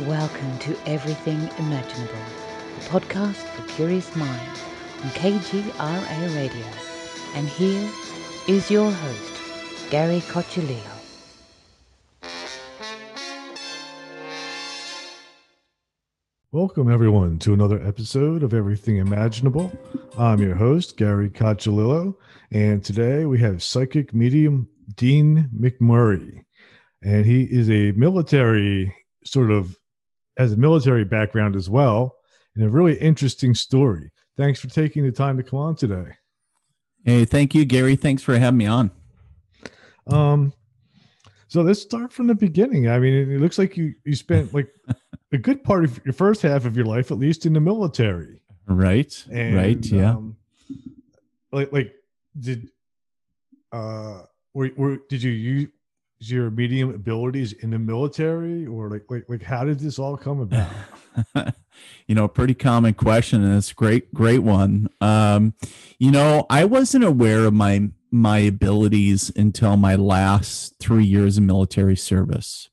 Welcome to Everything Imaginable, a podcast for curious minds on KGRA Radio. And here is your host, Gary Cochilillo. Welcome, everyone, to another episode of Everything Imaginable. I'm your host, Gary Cochilillo, and today we have psychic medium Dean McMurray. And he is a military sort of has a military background as well, and a really interesting story. Thanks for taking the time to come on today. Hey, thank you, Gary. Thanks for having me on. Um, so let's start from the beginning. I mean, it, looks like you you spent like a good part of your first half of your life, at least, in the military. Right. And, right. Yeah. Um, like, like, did uh, were, were did you use your medium abilities in the military, or like, like, like, how did this all come about? you know, pretty common question, and it's great, great one. Um, you know, I wasn't aware of my my abilities until my last three years of military service.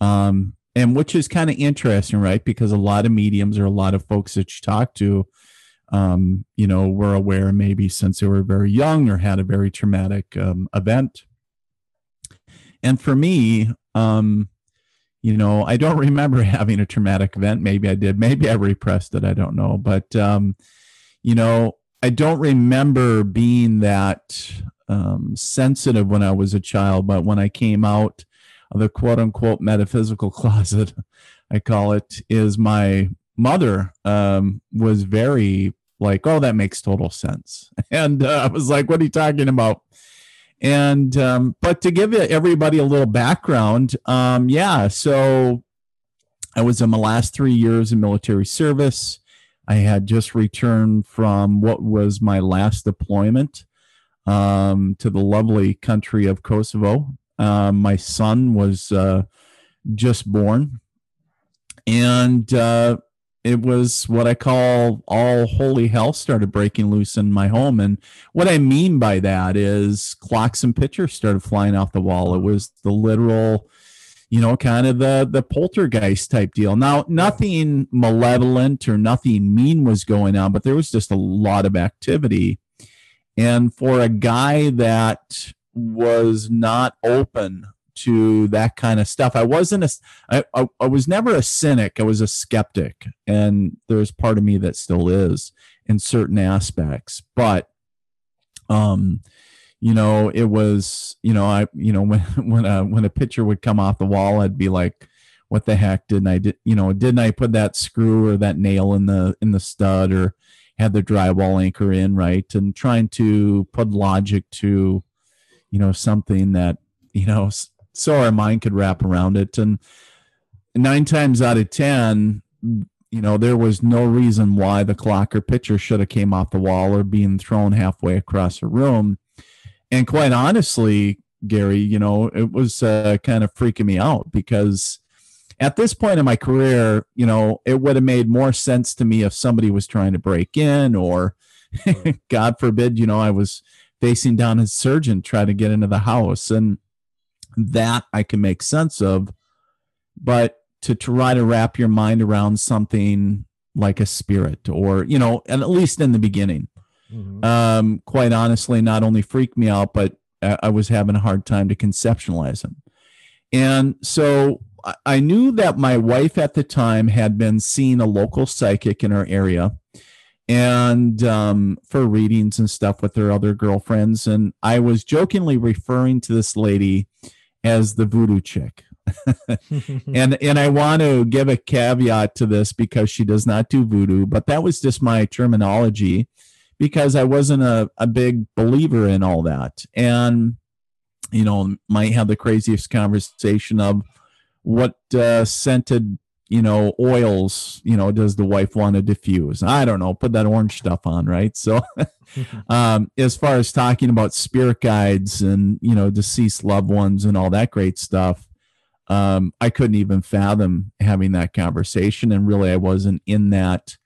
Um, and which is kind of interesting, right? Because a lot of mediums or a lot of folks that you talk to, um, you know, were aware maybe since they were very young or had a very traumatic um, event. And for me, um, you know, I don't remember having a traumatic event. Maybe I did. Maybe I repressed it. I don't know. But, um, you know, I don't remember being that um, sensitive when I was a child, but when I came out of the quote unquote metaphysical closet, I call it, is my mother um, was very like, oh, that makes total sense. And uh, I was like, what are you talking about? And, um, but to give everybody a little background, um, yeah, so I was in my last three years in military service. I had just returned from what was my last deployment um, to the lovely country of Kosovo. Um, my son was uh, just born, and uh, it was what I call all holy hell started breaking loose in my home. And what I mean by that is clocks and pictures started flying off the wall. It was the literal you know, kind of the the poltergeist type deal. Now, nothing malevolent or nothing mean was going on, but there was just a lot of activity. And for a guy that was not open to that kind of stuff, I wasn't a, I, I, I was never a cynic. I was a skeptic, and there's part of me that still is in certain aspects. But, um, you know, it was, you know, I, you know, when when a when a picture would come off the wall, I'd be like, what the heck didn't I did, you know, didn't I put that screw or that nail in the in the stud or had the drywall anchor in right and trying to put logic to, you know, something that you know so our mind could wrap around it. And nine times out of ten you know there was no reason why the clock or picture should have came off the wall or being thrown halfway across a room. And quite honestly, Gary, you know, it was uh, kind of freaking me out because at this point in my career, you know, it would have made more sense to me if somebody was trying to break in or, God forbid, you know, I was facing down a surgeon trying to get into the house. And that I can make sense of. But to try to wrap your mind around something like a spirit or, you know, and at least in the beginning, mm-hmm. um, quite honestly, not only freaked me out, but I was having a hard time to conceptualize them. And so I knew that my wife at the time had been seeing a local psychic in our area and um, for readings and stuff with her other girlfriends. And I was jokingly referring to this lady as the voodoo chick. and and I want to give a caveat to this because she does not do voodoo, but that was just my terminology because I wasn't a, a big believer in all that. And, you know, might have the craziest conversation of what uh, scented, you know, oils, you know, does the wife want to diffuse? I don't know, put that orange stuff on, right? So, um, as far as talking about spirit guides and, you know, deceased loved ones and all that great stuff, um, I couldn't even fathom having that conversation. And really, I wasn't in that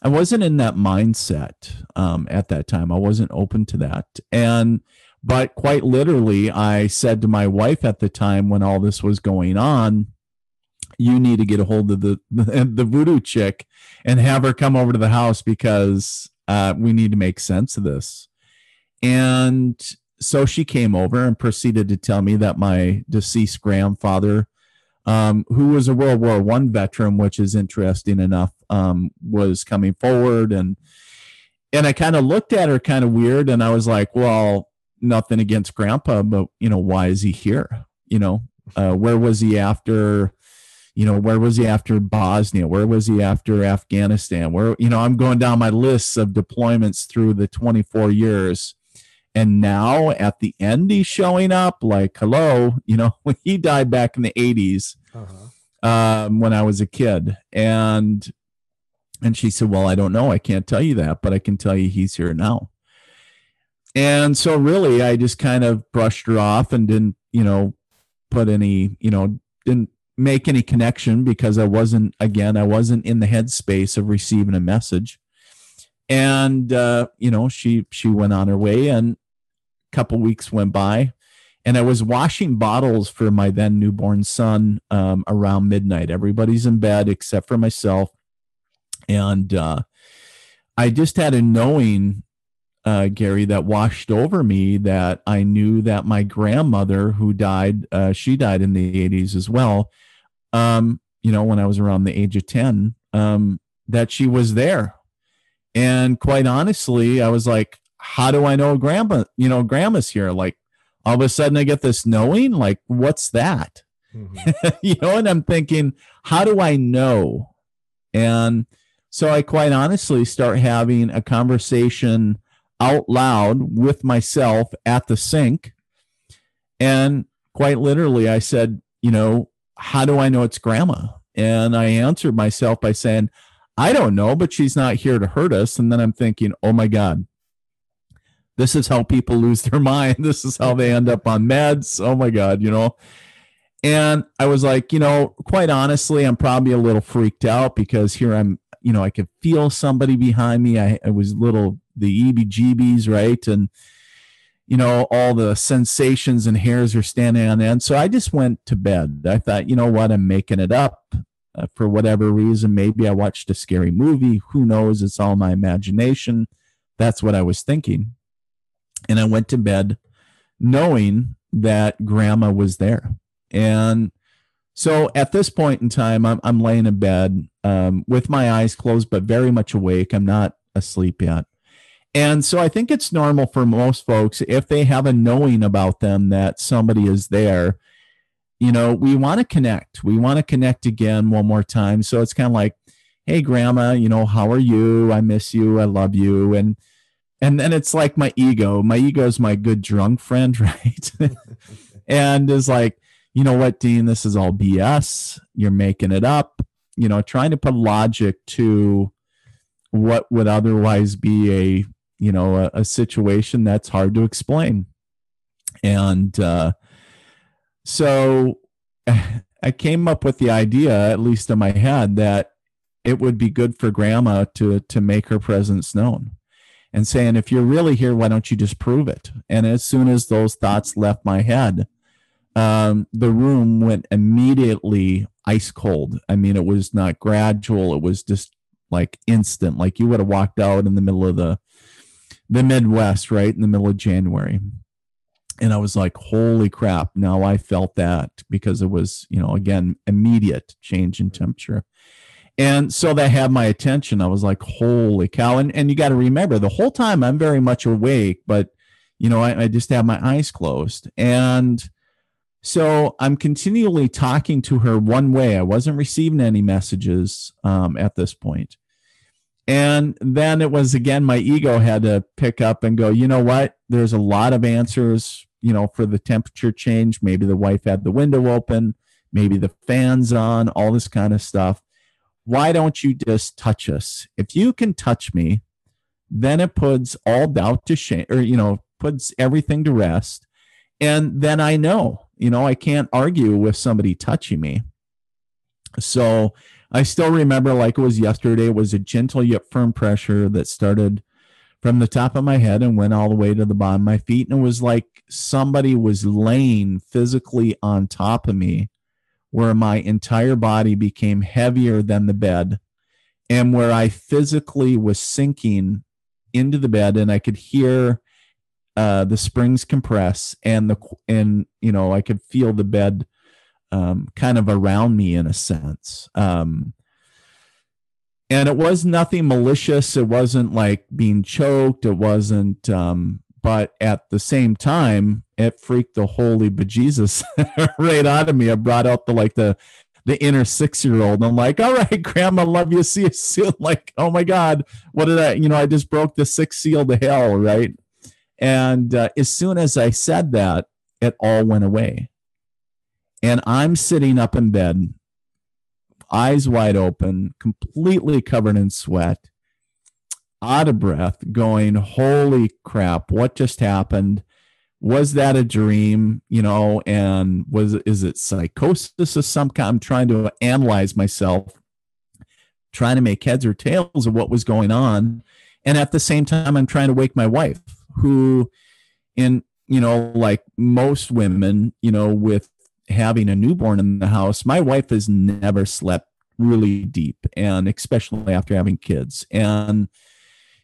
I wasn't in that mindset um, at that time. I wasn't open to that. And, but quite literally, I said to my wife at the time when all this was going on, you need to get a hold of the the, the voodoo chick and have her come over to the house because uh, we need to make sense of this. And so she came over and proceeded to tell me that my deceased grandfather, um, who was a World War One veteran, which is interesting enough, um, was coming forward and and I kind of looked at her kind of weird and I was like, well, nothing against grandpa, but you know, why is he here? You know, uh, where was he after you know, where was he after Bosnia? Where was he after Afghanistan? Where, you know, I'm going down my lists of deployments through the 24 years. And now at the end, he's showing up like, hello, you know, he died back in the 80s uh-huh. um, when I was a kid. And, and she said, well, I don't know. I can't tell you that, but I can tell you he's here now. And so really, I just kind of brushed her off and didn't, you know, put any, you know, didn't make any connection because I wasn't again I wasn't in the headspace of receiving a message. And uh, you know, she she went on her way and a couple weeks went by and I was washing bottles for my then newborn son um, around midnight. Everybody's in bed except for myself. And uh, I just had a knowing uh, Gary, that washed over me that I knew that my grandmother, who died, uh, she died in the 80s as well, um, you know, when I was around the age of 10, um, that she was there. And quite honestly, I was like, how do I know grandma, you know, grandma's here? Like all of a sudden I get this knowing, like, what's that? Mm-hmm. you know, and I'm thinking, how do I know? And so I quite honestly start having a conversation out loud with myself at the sink. And quite literally, I said, you know, how do I know it's grandma? And I answered myself by saying, I don't know, but she's not here to hurt us. And then I'm thinking, oh my God, this is how people lose their mind. This is how they end up on meds. Oh my God, you know. And I was like, you know, quite honestly, I'm probably a little freaked out because here I'm, you know, I could feel somebody behind me. I, I was little, the EB GBs, right? And, you know, all the sensations and hairs are standing on end. So I just went to bed. I thought, you know what, I'm making it up uh, for whatever reason. Maybe I watched a scary movie. Who knows? It's all my imagination. That's what I was thinking. And I went to bed knowing that grandma was there. And so at this point in time, I'm, I'm laying in bed um, with my eyes closed, but very much awake. I'm not asleep yet. And so I think it's normal for most folks if they have a knowing about them that somebody is there, you know, we want to connect. We want to connect again one more time. So it's kind of like, hey grandma, you know, how are you? I miss you. I love you. And and then it's like my ego. My ego is my good drunk friend, right? and is like, you know what, Dean, this is all BS. You're making it up. You know, trying to put logic to what would otherwise be a you know a, a situation that's hard to explain. And uh, so i came up with the idea at least in my head that it would be good for grandma to to make her presence known and saying if you're really here why don't you just prove it? And as soon as those thoughts left my head um, the room went immediately ice cold. I mean it was not gradual. It was just like instant like you would have walked out in the middle of the the Midwest, right in the middle of January. And I was like, holy crap. Now I felt that because it was, you know, again, immediate change in temperature. And so that had my attention. I was like, holy cow. And, and you got to remember the whole time I'm very much awake, but, you know, I, I just have my eyes closed. And so I'm continually talking to her one way. I wasn't receiving any messages um, at this point. And then it was again, my ego had to pick up and go, you know what? There's a lot of answers, you know, for the temperature change. Maybe the wife had the window open, maybe the fan's on, all this kind of stuff. Why don't you just touch us? If you can touch me, then it puts all doubt to shame, or, you know, puts everything to rest. And then I know, you know, I can't argue with somebody touching me. So I still remember like it was yesterday. It was a gentle yet firm pressure that started from the top of my head and went all the way to the bottom of my feet. And it was like somebody was laying physically on top of me where my entire body became heavier than the bed and where I physically was sinking into the bed and I could hear uh, the springs compress and the and you know I could feel the bed um, kind of around me in a sense. Um, and it was nothing malicious. It wasn't like being choked. It wasn't, um, but at the same time, it freaked the holy bejesus right out of me. I brought out the like the the inner six year old. I'm like, all right, grandma, love you. See you soon. Like, oh my God, what did I, you know, I just broke the sixth seal to hell, right? And uh, as soon as I said that, it all went away. And I'm sitting up in bed, eyes wide open, completely covered in sweat, out of breath, going, Holy crap, what just happened? Was that a dream? You know, and was is it psychosis of some kind? I'm trying to analyze myself, trying to make heads or tails of what was going on. And at the same time, I'm trying to wake my wife, who in you know, like most women, you know, with having a newborn in the house, my wife has never slept really deep, and especially after having kids. And,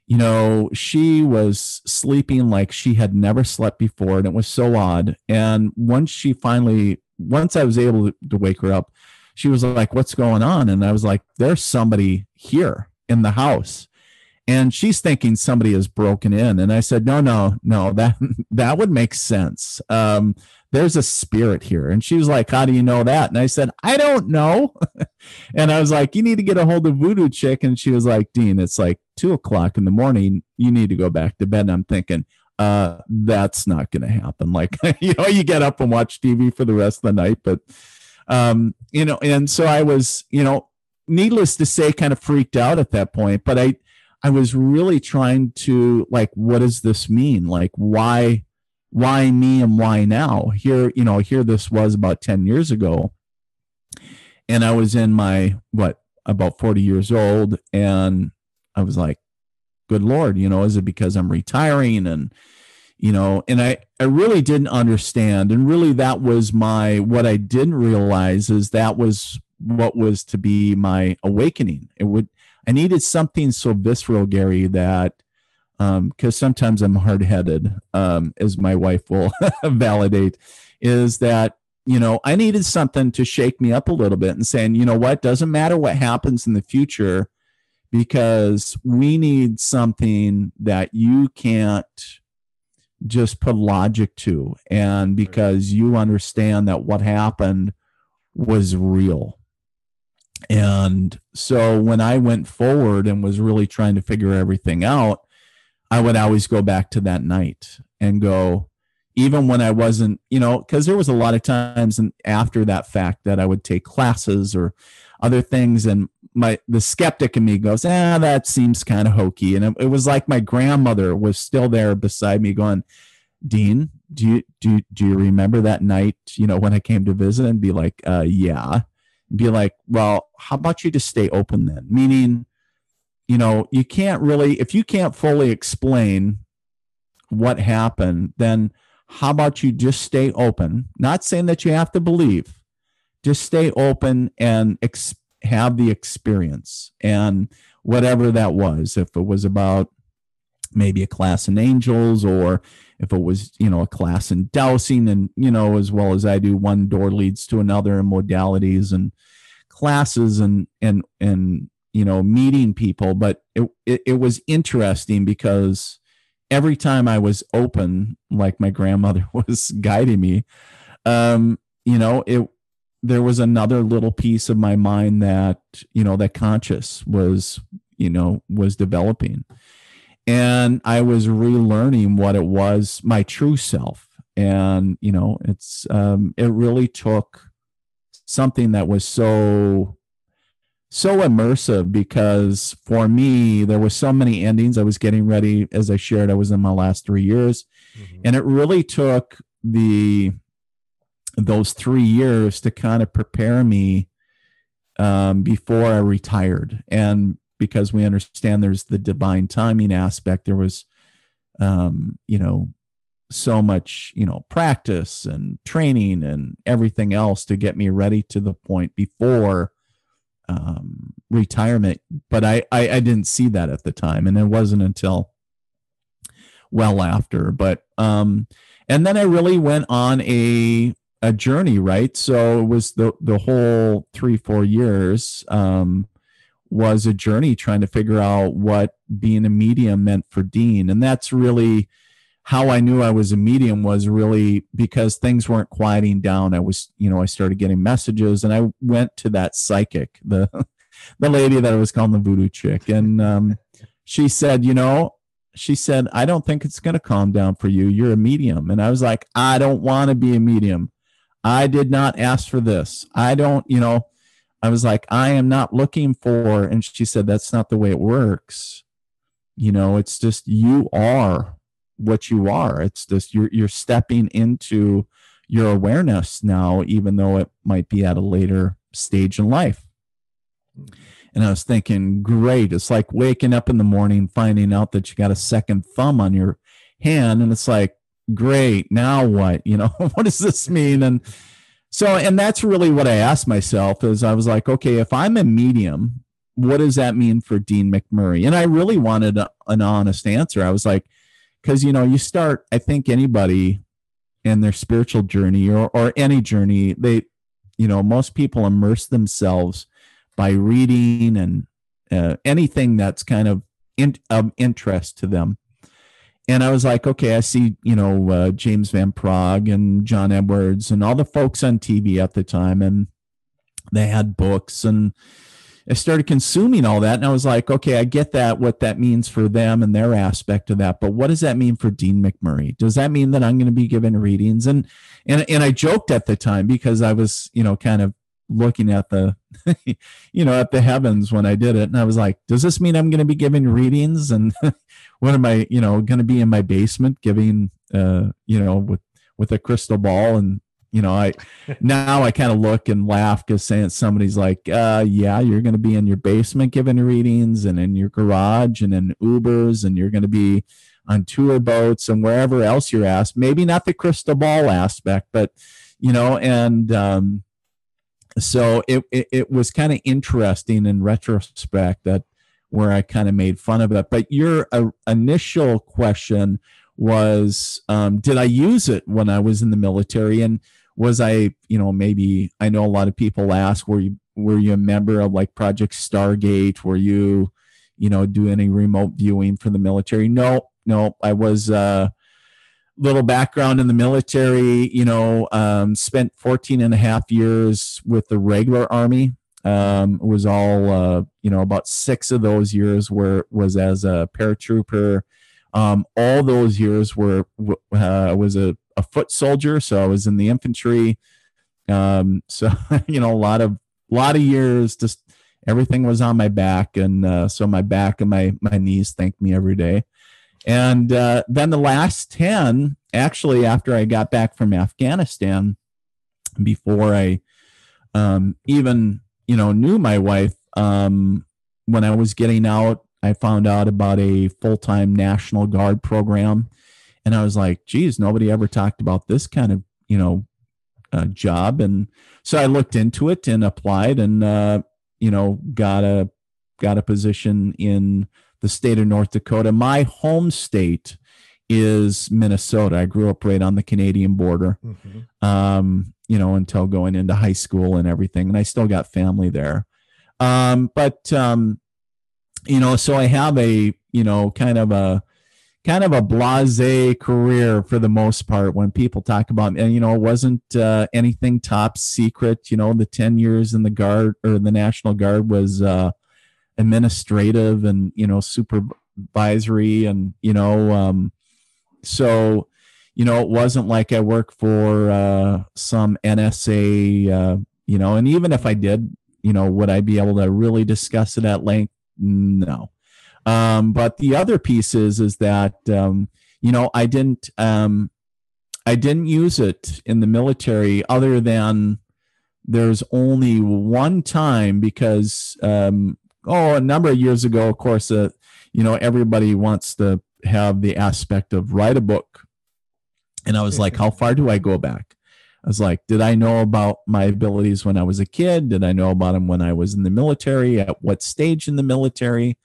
you know, she was sleeping like she had never slept before, and it was so odd. And once she finally, once I was able to wake her up, she was like, What's going on? And I was like, There's somebody here in the house and she's thinking somebody has broken in and i said no no no that that would make sense um, there's a spirit here. And she was like how do you know that? And i said i don't know. And i was like you need to get a hold of voodoo chick. And she was like dean it's like two o'clock in the morning. You need to go back to bed. And i'm thinking uh, that's not going to happen. Like you know you get up and watch tv for the rest of the night. But um, you know and so i was you know needless to say kind of freaked out at that point. But i I was really trying to like, what does this mean? Like, why, why me and why now? Here, you know, here this was about 10 years ago. And I was in my, what, about 40 years old. And I was like, good Lord, you know, is it because I'm retiring? And, you know, and I, I really didn't understand. And really, that was my, what I didn't realize is that was what was to be my awakening. It would, I needed something so visceral, Gary, that because um, sometimes I'm hard headed, um, as my wife will validate, is that you know I needed something to shake me up a little bit and saying, you know what, doesn't matter what happens in the future, because we need something that you can't just put logic to, and because you understand that what happened was real. And so when I went forward and was really trying to figure everything out, I would always go back to that night and go, even when I wasn't, you know, because there was a lot of times and after that fact that I would take classes or other things, and my the skeptic in me goes, ah, that seems kind of hokey, and it, it was like my grandmother was still there beside me, going, Dean, do you do do you remember that night? You know, when I came to visit, and be like, uh, yeah, be like, well, how about you just stay open then? Meaning, you know, you can't really, if you can't fully explain what happened, then how about you just stay open? Not saying that you have to believe, just stay open and ex- have the experience. And whatever that was, if it was about maybe a class in angels or if it was you know a class in dowsing and you know as well as i do one door leads to another in modalities and classes and and and you know meeting people but it, it, it was interesting because every time i was open like my grandmother was guiding me um you know it there was another little piece of my mind that you know that conscious was you know was developing and I was relearning what it was, my true self. And you know, it's um, it really took something that was so so immersive because for me there was so many endings i was getting ready as i shared i was in my last three years mm-hmm. and it really took the those three years to kind of prepare me um, before i retired and because we understand there's the divine timing aspect. There was, um, you know, so much, you know, practice and training and everything else to get me ready to the point before um, retirement. But I, I, I didn't see that at the time, and it wasn't until well after. But um, and then I really went on a a journey, right? So it was the the whole three four years um, was a journey trying to figure out what being a medium meant for Dean, and that's really how I knew I was a medium was really because things weren't quieting down. I was, you know, I started getting messages, and I went to that psychic, the the lady that I was calling the voodoo chick, and um, she said, you know, she said, I don't think it's going to calm down for you. You're a medium, and I was like, I don't want to be a medium. I did not ask for this. I don't, you know. I was like, I am not looking for, and she said, that's not the way it works. You know, it's just you are what you are. It's just you're you're stepping into your awareness now, even though it might be at a later stage in life. Mm-hmm. And I was thinking, great. It's like waking up in the morning, finding out that you got a second thumb on your hand. And it's like, great. Now what? You know, what does this mean? And so, and that's really what I asked myself is I was like, okay, if I'm a medium, what does that mean for Dean McMurray? And I really wanted a, an honest answer. I was like, because you know you start i think anybody in their spiritual journey or, or any journey they you know most people immerse themselves by reading and uh, anything that's kind of in, of interest to them. And i was like okay i see you know uh, james van praagh and john edwards and all the folks on tv at the time and they had books and I started consuming all that and I was like, okay, I get that, what that means for them and their aspect of that. But what does that mean for Dean McMurray? Does that mean that I'm going to be given readings? And, and, and I joked at the time because I was, you know, kind of looking at the, you know, at the heavens when I did it. And I was like, does this mean I'm going to be giving readings? And what am I, you know, going to be in my basement giving, uh, you know, with, with a crystal ball and you know i now i kind of look and laugh because saying somebody's like uh yeah you're going to be in your basement giving readings and in your garage and in ubers and you're going to be on tour boats and wherever else you're asked. Maybe not the crystal ball aspect but you know and um so it it, it was kind of interesting in retrospect that where i kind of made fun of it but your uh, initial question was um, did i use it when i was in the military? And was I, you know, maybe I know a lot of people ask, were you were you a member of like Project Stargate? Were you, you know, do any remote viewing for the military? No, no, I was uh little background in the military, you know, um, spent 14 and a half years with the regular army. Um, was all, uh, you know, about six of those years were was as a paratrooper. Um, all those years were uh, was a a foot soldier, so I was in the infantry. Um, so you know, a lot of lot of years, just everything was on my back, and uh, so my back and my my knees thanked me every day. And uh, then the last ten, actually, after I got back from Afghanistan, before I um, even you know knew my wife, um, when I was getting out, I found out about a full time National Guard program and I was like, geez, nobody ever talked about this kind of, you know, uh, job. And so I looked into it and applied and, uh, you know, got a, got a position in the state of North Dakota. My home state is Minnesota. I grew up right on the Canadian border, mm-hmm. um, you know, until going into high school and everything. And I still got family there. Um, but, um, you know, so I have a, you know, kind of a, kind of a blase career for the most part when people talk about and you know it wasn't uh, anything top secret you know the 10 years in the guard or the national guard was uh, administrative and you know supervisory and you know um, so you know it wasn't like i worked for uh, some nsa uh, you know and even if i did you know would i be able to really discuss it at length? No um, but the other piece is is that um, you know I didn't um, I didn't use it in the military other than there's only one time because um, oh a number of years ago of course uh, you know everybody wants to have the aspect of write a book And I was like, how far do I go back? I was like, did I know about my abilities when I was a kid? Did I know about them when I was in the military? At what stage in the military?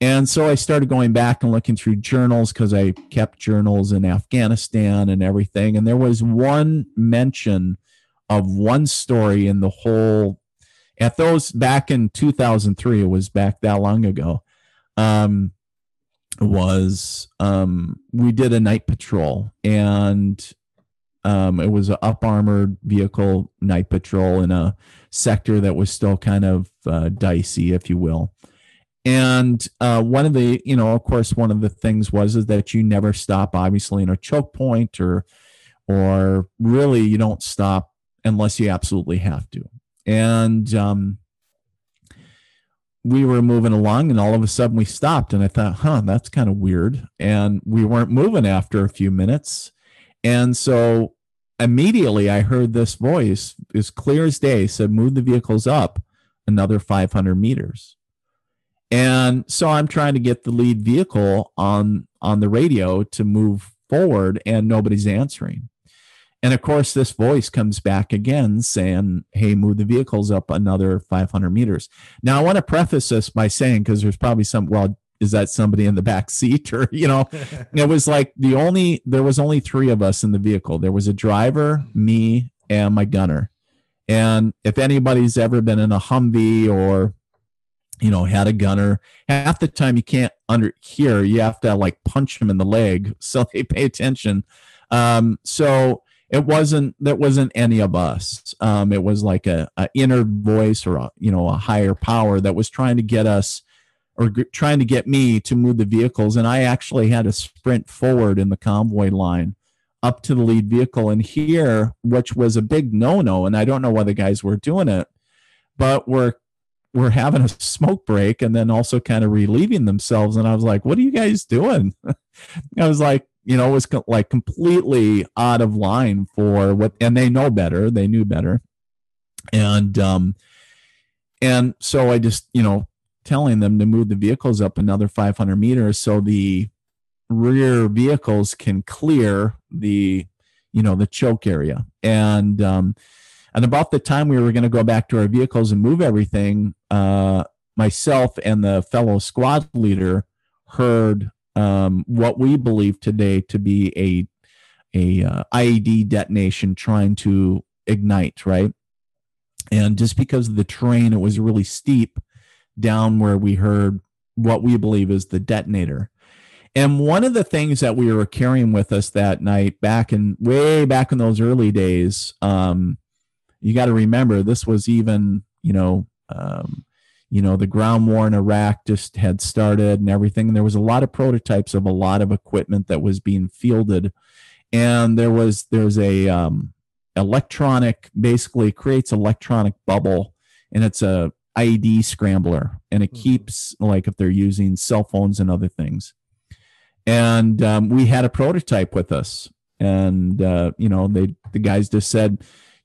And so I started going back and looking through journals because I kept journals in Afghanistan and everything. And there was one mention of one story in the whole, at those back in 2003, it was back that long ago. Um, was um, we did a night patrol and um, it was an up armored vehicle night patrol in a sector that was still kind of uh, dicey, if you will. And uh, one of the, you know, of course, one of the things was is that you never stop, obviously, in a choke point or, or really, you don't stop unless you absolutely have to. And um, we were moving along, and all of a sudden we stopped, and I thought, huh, that's kind of weird. And we weren't moving after a few minutes, and so immediately I heard this voice, as clear as day, said, "Move the vehicles up another 500 meters." And so I'm trying to get the lead vehicle on on the radio to move forward and nobody's answering. And of course this voice comes back again saying, "Hey, move the vehicles up another 500 meters." Now I want to preface this by saying cuz there's probably some well is that somebody in the back seat or you know it was like the only there was only 3 of us in the vehicle. There was a driver, me, and my gunner. And if anybody's ever been in a Humvee or you know, had a gunner. Half the time you can't under hear, you have to like punch them in the leg so they pay attention. Um, so it wasn't that wasn't any of us. Um, it was like a, a, inner voice or a you know a higher power that was trying to get us or g- trying to get me to move the vehicles. And I actually had to sprint forward in the convoy line up to the lead vehicle and here, which was a big no no. And I don't know why the guys were doing it, but we're were having a smoke break and then also kind of relieving themselves. And I was like, what are you guys doing? I was like, you know, it was co- like completely out of line for what, and they know better. They knew better. And, um, and so I just, you know, telling them to move the vehicles up another 500 meters so the rear vehicles can clear the, you know, the choke area. And, um, and about the time we were going to go back to our vehicles and move everything, uh, myself and the fellow squad leader heard um, what we believe today to be a a uh, IED detonation trying to ignite, right? And just because of the terrain, it was really steep down where we heard what we believe is the detonator. And one of the things that we were carrying with us that night, back in way back in those early days, um, you got to remember this was even you know um, you know the ground war in iraq just had started and everything and there was a lot of prototypes of a lot of equipment that was being fielded and there was there's a um, electronic basically creates electronic bubble and it's a ied scrambler and it mm-hmm. keeps like if they're using cell phones and other things and um, we had a prototype with us and uh, you know they the guys just said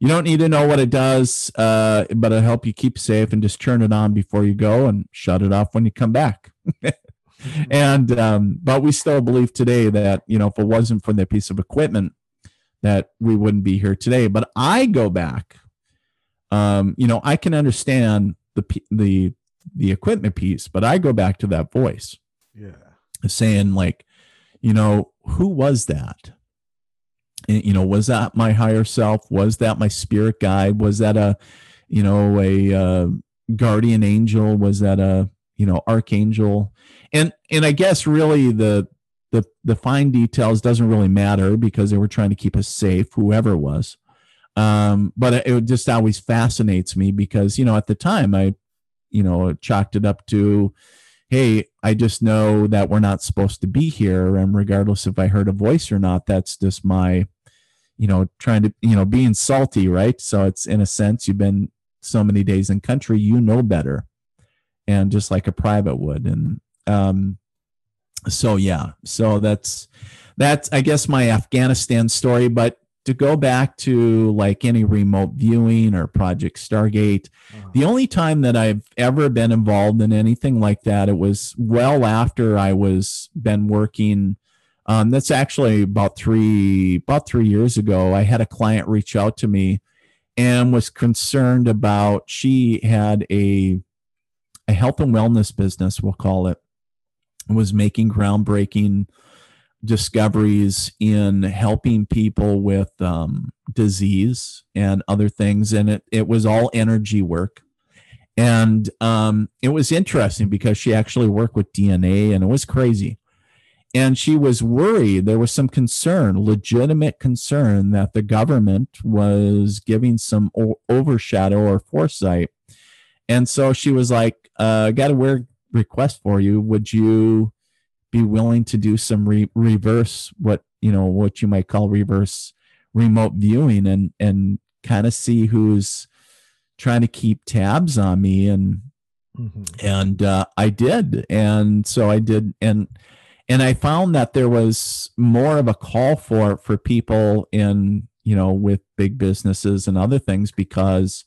you don't need to know what it does, uh, but it'll help you keep safe and just turn it on before you go and shut it off when you come back. and um, but we still believe today that you know if it wasn't for that piece of equipment, that we wouldn't be here today. But I go back. Um, you know, I can understand the the the equipment piece, but I go back to that voice. Yeah. Saying like, you know, who was that? You know was that my higher self? Was that my spirit guide? Was that a you know a uh, guardian angel? Was that a you know archangel? And and i guess really the the the fine details doesn't really matter because they were trying to keep us safe whoever it was. Um but it just always fascinates me because you know at the time i you know chalked it up to hey i just know that we're not supposed to be here and regardless if i heard a voice or not that's just my you know, trying to, you know, being salty, right? So it's in a sense, you've been so many days in country, you know better. And just like a private would. And um, so yeah, so that's that's I guess my Afghanistan story. But to go back to like any remote viewing or Project Stargate, uh-huh. the only time that I've ever been involved in anything like that, it was well after I was been working Um, that's actually about three about three years ago. I had a client reach out to me and was concerned about she had a a health and wellness business, we'll call it, was making groundbreaking discoveries in helping people with um, disease and other things. And it, it was all energy work. And um, it was interesting because she actually worked with DNA and it was crazy. And she was worried. There was some concern, legitimate concern, that the government was giving some o- overshadow or foresight. And so she was like, uh, got a weird request for you. Would you be willing to do some re- reverse what you know what you might call reverse remote viewing and and kind of see who's trying to keep tabs on me and mm-hmm. and uh, I did and so I did and and I found that there was more of a call for for people in you know with big businesses and other things because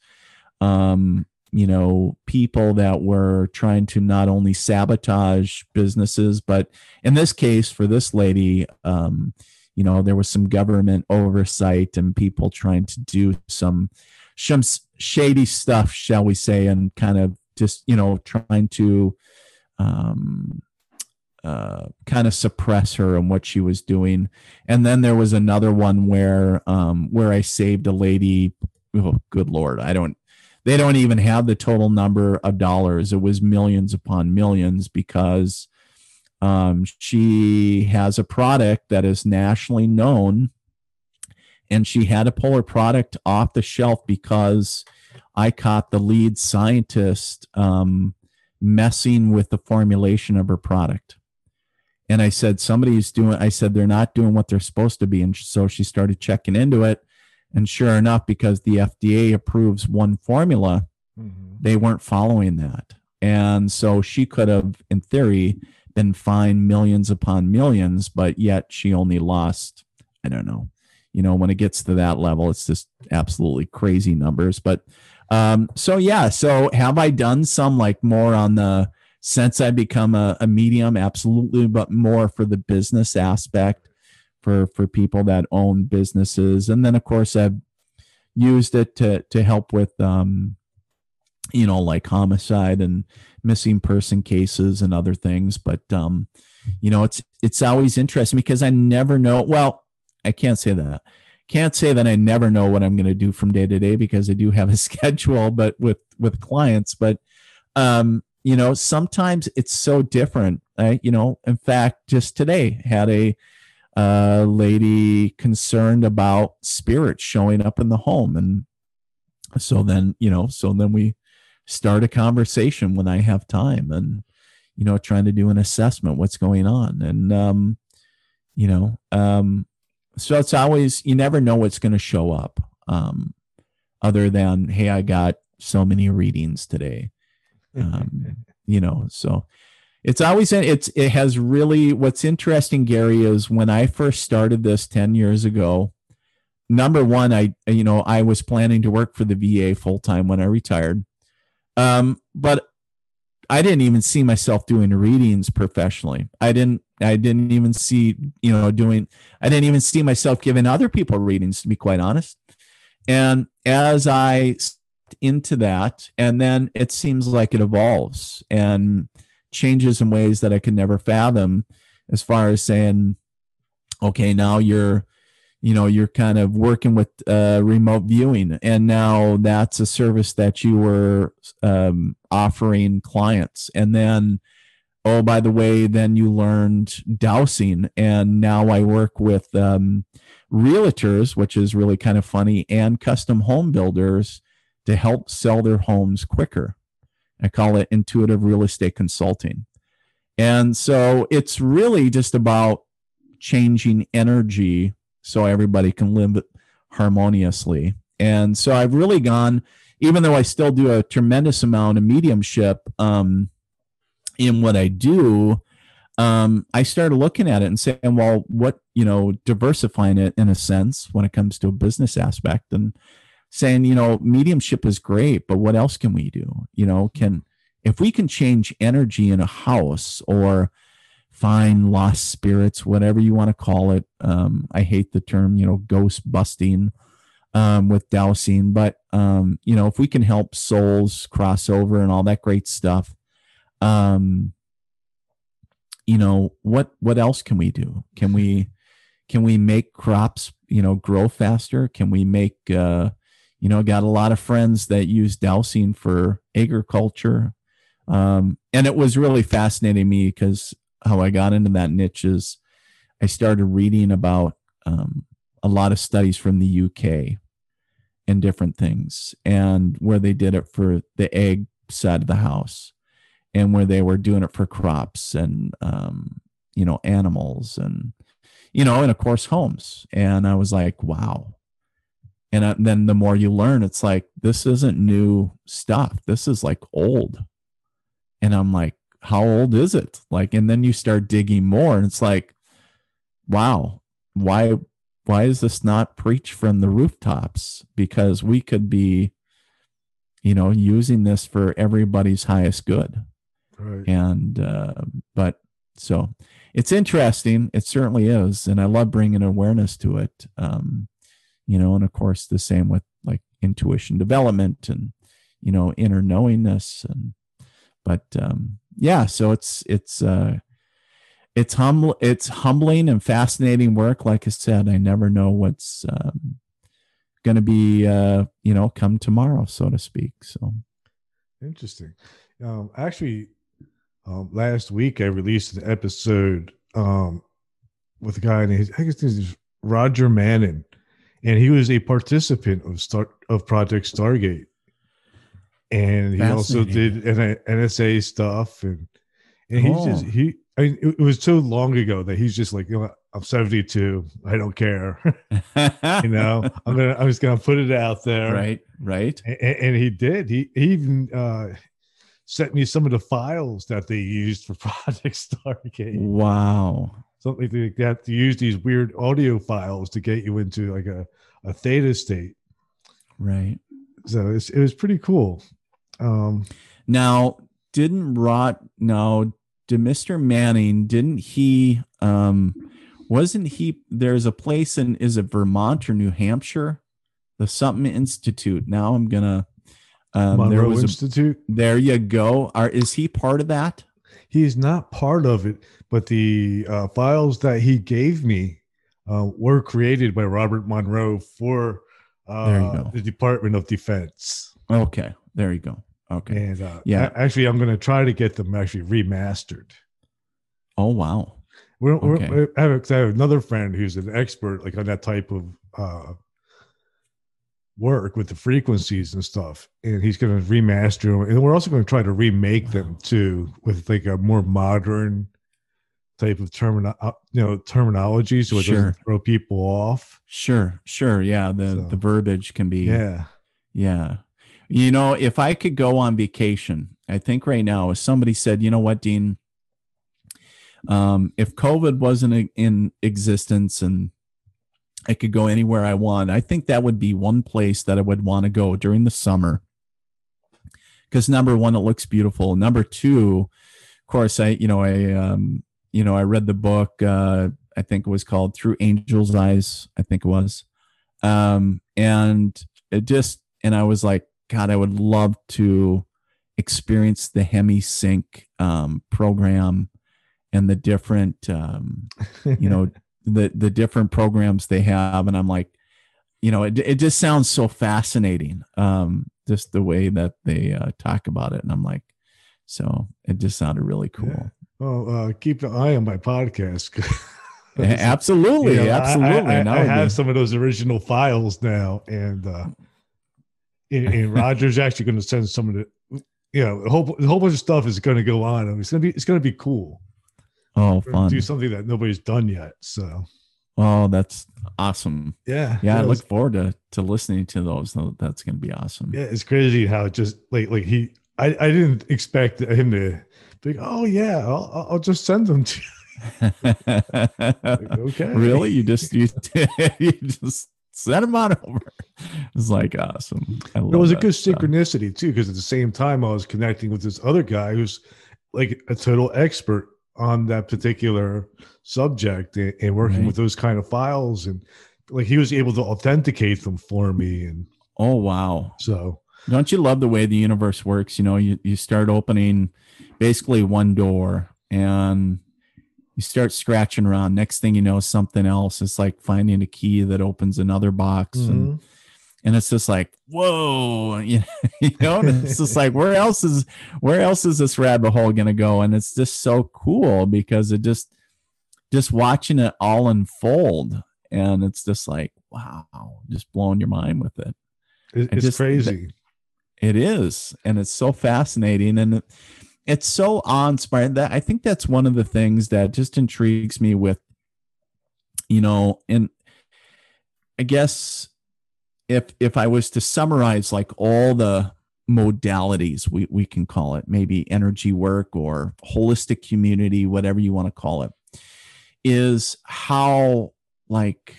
um you know people that were trying to not only sabotage businesses but in this case for this lady um you know there was some government oversight and people trying to do some some shady stuff shall we say and kind of just you know trying to um uh, kind of suppress her and what she was doing. And then there was another one where um, where I saved a lady. Oh, good lord, I don't they don't even have the total number of dollars. It was millions upon millions because um, she has a product that is nationally known, and she had to pull her product off the shelf because I caught the lead scientist um, messing with the formulation of her product. And I said, somebody's doing, I said, they're not doing what they're supposed to be. And so she started checking into it. And sure enough, because the FDA approves one formula, mm-hmm. they weren't following that. And so she could have, in theory, been fined millions upon millions, but yet she only lost, I don't know. You know, when it gets to that level, it's just absolutely crazy numbers. But um, so yeah, so have I done some like more on the since I become a, a medium? Absolutely, but more for the business aspect for for people that own businesses. And then of course i've used it to to help with um you know like homicide and missing person cases and other things. But um you know it's it's always interesting because i never know well i can't say that. Can't say that i never know what i'm going to do from day to day because i do have a schedule but with with clients. But um you know sometimes it's so different. I, you know in fact just today had a a lady concerned about spirits showing up in the home. And so then you know so then we start a conversation when i have time and you know trying to do an assessment what's going on? And um you know um so it's always you never know what's going to show up um other than hey i got so many readings today. Um you know so it's always it's it has really what's interesting gary is when i first started this 10 years ago number one i you know i was planning to work for the va full time when i retired. Um but i didn't even see myself doing readings professionally. I didn't i didn't even see you know doing i didn't even see myself giving other people readings to be quite honest. And as i into that and then it seems like it evolves and changes in ways that I could never fathom as far as saying, okay, now you're, you know, you're kind of working with uh, remote viewing, and now that's a service that you were um, offering clients, and then, oh, by the way, then you learned dowsing, and now I work with um, realtors, which is really kind of funny, and custom home builders to help sell their homes quicker. I call it intuitive real estate consulting. And so it's really just about changing energy so everybody can live harmoniously. And so I've really gone, even though I still do a tremendous amount of mediumship um, in what I do, um, I started looking at it and saying, well, what, you know, diversifying it in a sense when it comes to a business aspect. And saying, you know, mediumship is great, but what else can we do? You know, can if we can change energy in a house or find lost spirits, whatever you want to call it. Um, I hate the term, you know, ghost busting um, with dowsing, but um, you know, if we can help souls cross over and all that great stuff, um, you know, what what else can we do? Can we can we make crops, you know, grow faster? Can we make uh, you know, got a lot of friends that use dowsing for agriculture. Um, and it was really fascinating me because how I got into that niche is I started reading about um, a lot of studies from the UK and different things, and where they did it for the egg side of the house, and where they were doing it for crops and um, you know animals and you know and of course homes. And I was like, wow. And uh, then the more you learn, it's like this isn't new stuff. This is like old. And I'm like, how old is it? Like, and then you start digging more, and it's like, wow, why why is this not preached from the rooftops? Because we could be, you know, using this for everybody's highest good. Right. And uh, but so it's interesting. It certainly is, and I love bringing awareness to it. Um, you know, and of course the same with like intuition development and you know inner knowingness and but um yeah so it's it's uh it's humble it's humbling and fascinating work. Like i said i never know what's um going to be uh you know come tomorrow so to speak so. Interesting. Um, actually, um, last week I released an episode um, with a guy named I guess his name is Roger Mannon, and he was a participant of start of Project Stargate, and he also did NSA stuff, and and he just Oh. he. I mean, it it was so long ago that he's just like, you know, I'm 72. I don't care. you know, I'm gonna, I'm just gonna put it out there, right right and, and he did. He, he even uh, sent me some of the files that they used for Project Stargate. wow Something like that to use these weird audio files to get you into like a, a theta state. right So it's, it was pretty cool. Um, Now, didn't Rot no, did Mr. Manning, didn't he um wasn't he there's a place in is it Vermont or New Hampshire? The something institute. Now I'm gonna um there Monroe was a, Institute. there you go. Are is he part of that? He's not part of it, but the uh, files that he gave me uh, were created by Robert Monroe for uh, There you go. the Department of Defense. Okay, there you go. Okay. And uh, Yeah. actually, I'm going to try to get them actually remastered. Oh wow. We're, Okay. we're- I, have, I have another friend who's an expert like on that type of uh, work with the frequencies and stuff, and he's going to remaster them, and we're also going to try to remake them too with like a more modern type of termino- uh, you know terminology, so it Sure. doesn't throw people off. Sure, sure. Yeah, the So- the verbiage can be Yeah, Yeah. You know, if I could go on vacation, I think right now, if somebody said, you know what, Dean, um, if COVID wasn't in- in existence and I could go anywhere I want, I think that would be one place that I would want to go during the summer. Because number one, it looks beautiful. Number two, of course, I, you know, I, um, you know, I read the book, uh, I think it was called Through Angel's Eyes, I think it was. Um, and it just, and I was like, God, I would love to experience the Hemi Sync um, program and the different, um, you know, the the different programs they have, and I'm like, you know, it it just sounds so fascinating, um, just the way that they uh, talk about it, and I'm like, so it just sounded really cool. Yeah. Well, uh, keep an eye on my podcast. Absolutely, You know, absolutely. I, I, I be- have some of those original files now, and uh, and, and Roger's actually going to send some of the, you know, a whole, a whole bunch of stuff is going to go on. and It's going to be it's going to be cool. oh, fun. Do something that nobody's done yet. So Oh, that's awesome. yeah, Yeah, I look forward to to listening to those. That's going to be awesome. Yeah, it's crazy how just like like he. I, I didn't expect him to like, oh yeah, I'll, I'll- just send them to you. Like, okay. Really? You just you, you just send them on over. It's like awesome. It was a good stuff. synchronicity too, because at the same time I was connecting with this other guy who's like a total expert on that particular subject and, and working Right. with those kind of files and like he was able to authenticate them for me and Oh wow. so Don't you love the way the universe works? You know, you, you start opening basically one door and you start scratching around. Next thing you know, something else. It's like finding a key that opens another box. And, mhm. and it's just like, whoa, you know, and it's just like, where else is where else is this rabbit hole gonna go? And it's just so cool because it just just watching it all unfold. And it's just like, wow, just blowing your mind with it. It- it's just- crazy It is, and it's so fascinating, and it, it's so awe-inspiring. That I think that's one of the things that just intrigues me with, you know, and I guess if if I was to summarize like all the modalities we we can call it, maybe energy work or holistic community, whatever you want to call it, is how like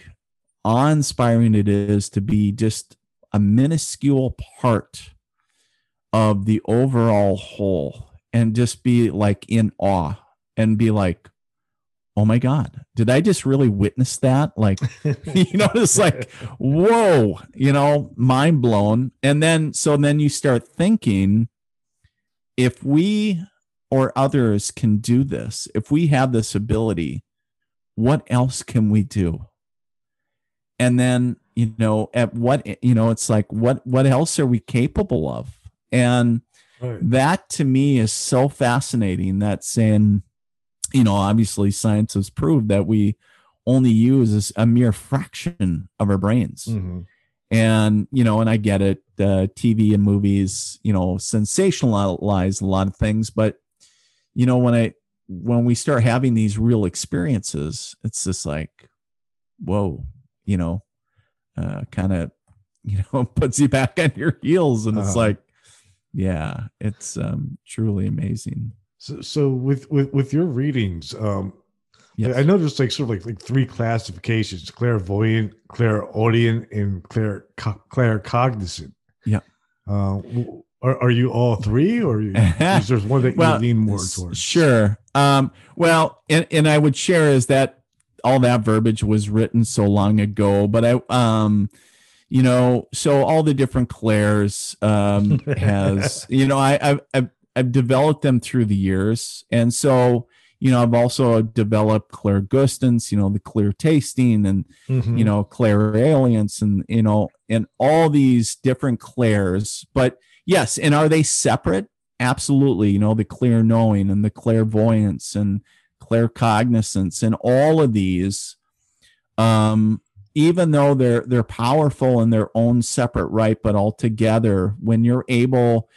awe-inspiring it is to be just a minuscule part of the overall whole and just be like in awe and be like oh my god did i just really witness that? Like you know it's like whoa you know mind blown. And then so then you start thinking if we or others can do this if we have this ability what else can we do? And then you know at what you know it's like what what else are we capable of? And Right. that to me is so fascinating that saying you know obviously science has proved that we only use a mere fraction of our brains Mhm. and you know and i get it uh, tv and movies you know sensationalize a lot of things but you know when i when we start having these real experiences it's just like whoa you know uh, kind of you know puts you back on your heels and it's Uh-huh. like yeah it's um truly amazing So, so with with with your readings, um, yes. I know there's like sort of like like three classifications: clairvoyant, clairaudient, and clair claircognizant. Yeah. Uh, are are you all three, or you, is there one that Well, you lean more towards? Sure. Um, well, and, and I would share is that all that verbiage was written so long ago, but I, um, you know, so all the different clairs um, has, you know, I, I've, I've, I've developed them through the years. And so, you know, I've also developed clairgustance, you know, the clear tasting and Mhm. you know, clairalience and, you know, and all these different clairs. But yes, and are they separate? Absolutely. You know, the clear knowing and the clairvoyance and claircognizance and all of these, um, even though they're they're powerful in their own separate right, but altogether, when you're able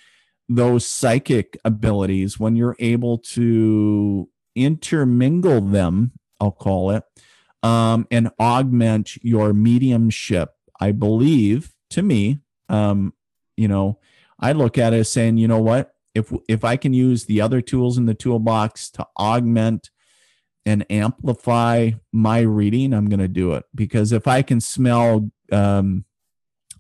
those psychic abilities, when you're able to intermingle them, I'll call it, um, and augment your mediumship. I believe, to me, um, you know, I look at it as saying, you know what, if if I can use the other tools in the toolbox to augment and amplify my reading, I'm going to do it because if I can smell um,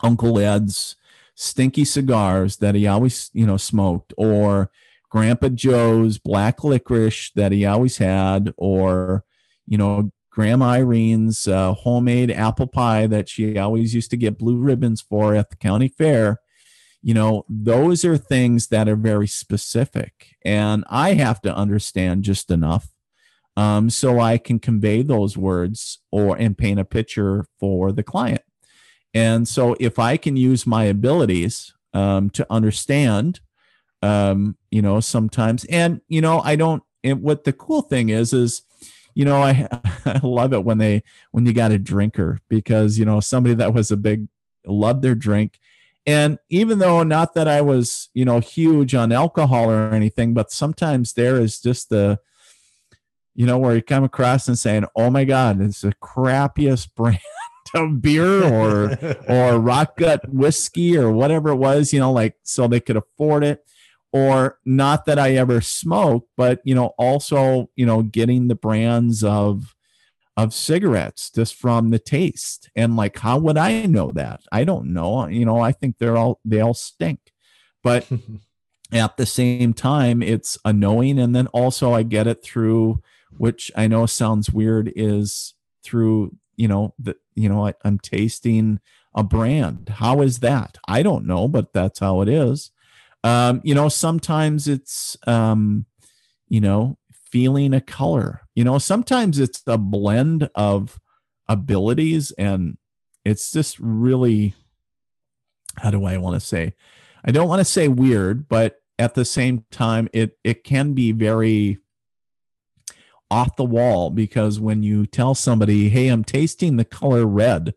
Uncle Ed's stinky cigars that he always, you know, smoked, or Grandpa Joe's black licorice that he always had, or you know, Grandma Irene's uh, homemade apple pie that she always used to get blue ribbons for at the county fair. You know, those are things that are very specific, and I have to understand just enough um, so I can convey those words or and paint a picture for the client. And so, if I can use my abilities um, to understand, um, you know, sometimes, and you know, I don't. And what the cool thing is, is you know, I I love it when they when you got a drinker because you know somebody that was a big loved their drink, and even though not that I was you know huge on alcohol or anything, but sometimes there is just the you know where you come across and saying, oh my god, it's the crappiest brand of beer or or rock gut whiskey or whatever it was, you know, like so they could afford it. Or not that I ever smoke, but you know, also, you know, getting the brands of of cigarettes just from the taste. And like, how would I know that? I don't know. You know, I think they're all they all stink. But at the same time, it's a knowing. And then also, I get it through, which I know sounds weird, is through, you know, that you know, I, I'm tasting a brand. How is that? I don't know, but that's how it is. Um, you know, sometimes it's, um, you know, feeling a color. You know, sometimes it's a blend of abilities and it's just really, how do I want to say? I don't want to say weird, but at the same time, it it can be very off the wall because when you tell somebody, "Hey, I'm tasting the color red,"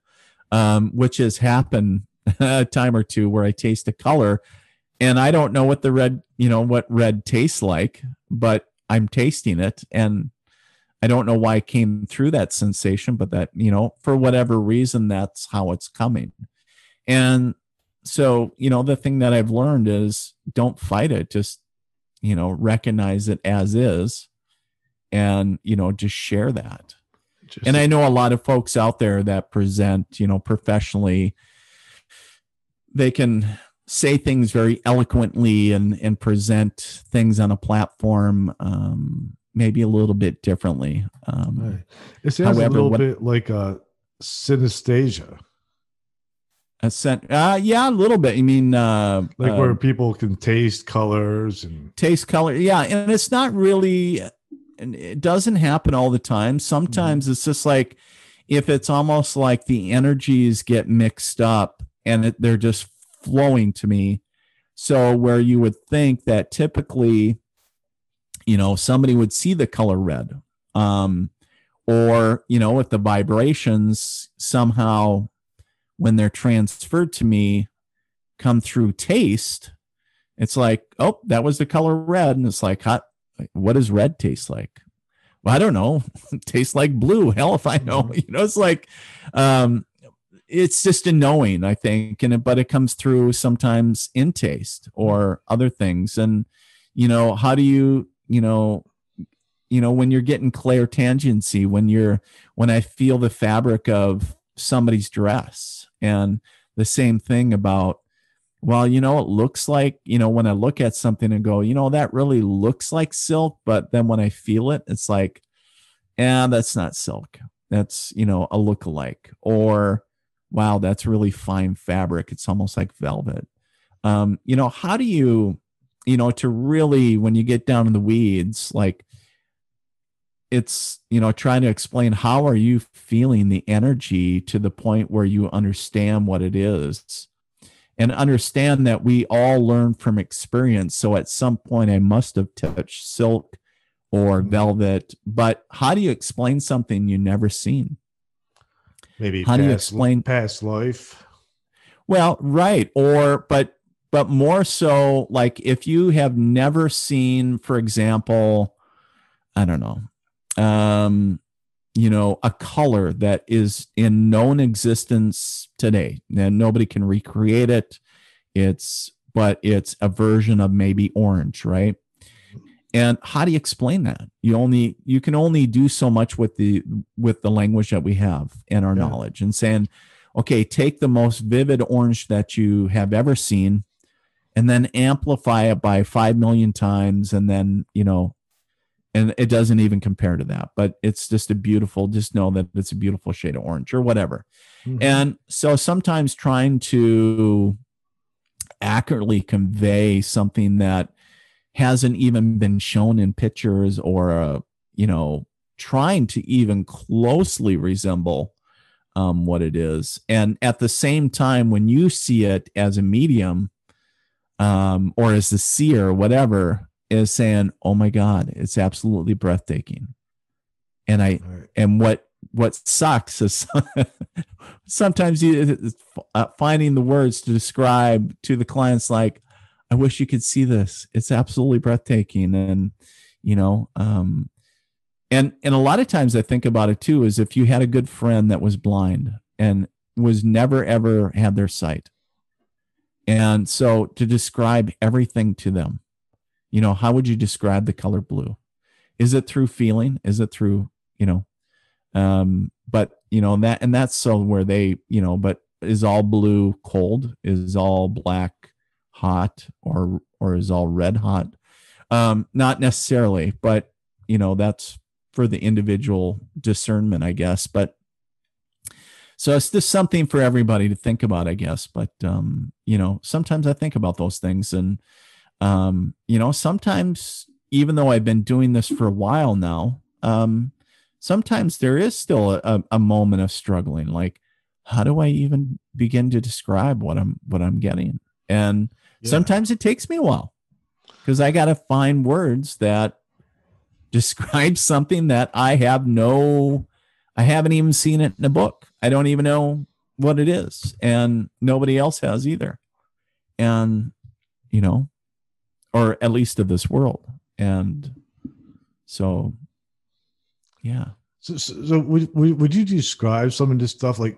um, which has happened a time or two where I taste a color and I don't know what the red, you know, what red tastes like, but I'm tasting it and I don't know why I came through that sensation, but that, you know, for whatever reason, that's how it's coming. And so, you know, the thing that I've learned is don't fight it. Just, you know, recognize it as is and, you know, just share that. Just and I know a lot of folks out there that present, you know, professionally, they can say things very eloquently and and present things on a platform um, maybe a little bit differently. Um, right. It sounds however, a little what, bit like a synesthesia. A sen- uh, yeah, a little bit. I mean, uh, like uh, where people can taste colors and taste color. Yeah, and it's not really, and it doesn't happen all the time. Sometimes mm-hmm. it's just like if it's almost like the energies get mixed up and it, they're just flowing to me. So where you would think that typically, you know, somebody would see the color red, um, or you know, if the vibrations somehow, when they're transferred to me, come through taste, it's like, oh, that was the color red, and it's like, hot. What does red taste like? Well, I don't know. tastes like blue. Hell if I know. Mm-hmm. You know, it's like, um, it's just a knowing, I think, and it, but it comes through sometimes in taste or other things. And you know, how do you, you know, you know, when you're getting clairtangency, when you're when I feel the fabric of somebody's dress, and the same thing about well, you know, it looks like, you know, when I look at something and go, you know, that really looks like silk, but then when I feel it, it's like, yeah, that's not silk. That's, you know, a look-alike. Or wow, that's really fine fabric. It's almost like velvet. Um, you know, how do you, you know, to really, when you get down in the weeds, like it's, you know, trying to explain how are you feeling the energy to the point where you understand what it is and understand that we all learn from experience. So at some point, I must have touched silk or mm-hmm. velvet, but how do you explain something you never seen? maybe how do you explain past life well right or but but more so like if you have never seen for example i don't know um you know a color that is in known existence today. And nobody can recreate it. It's but it's a version of maybe orange right? And how do you explain that? You only you can only do so much with the with the language that we have and our yeah. knowledge. And saying okay take the most vivid orange that you have ever seen and then amplify it by 5 million times and then you know and it doesn't even compare to that but it's just a beautiful just know that it's a beautiful shade of orange or whatever mm-hmm. and so sometimes trying to accurately convey something that hasn't even been shown in pictures or uh, you know trying to even closely resemble um, what it is and at the same time when you see it as a medium um, or as the seer whatever is saying oh my god it's absolutely breathtaking and i right. and what what sucks is sometimes you uh, finding the words to describe to the clients like I wish you could see this. It's absolutely breathtaking. And, you know, um, and and a lot of times I think about it too is if you had a good friend that was blind and was never ever had their sight. And so to describe everything to them, you know, how would you describe the color blue? Is it through feeling? Is it through, you know, um, but you know, that and that's so where they, you know, but is all blue cold? Is all black hot or or is all red hot. Um, not necessarily, but you know that's for the individual discernment, I guess. But so it's just something for everybody to think about, I guess. But um, you know, sometimes I think about those things, and um, you know, sometimes even though I've been doing this for a while now, um, sometimes there is still a, a moment of struggling. Like, how do I even begin to describe what I'm what I'm getting? And yeah. sometimes it takes me a while because I got to find words that describe something that I have no, I haven't even seen it in a book. I don't even know what it is, and nobody else has either. And you know, or at least of this world. And so, yeah. So, so, so would, would you describe some of this stuff like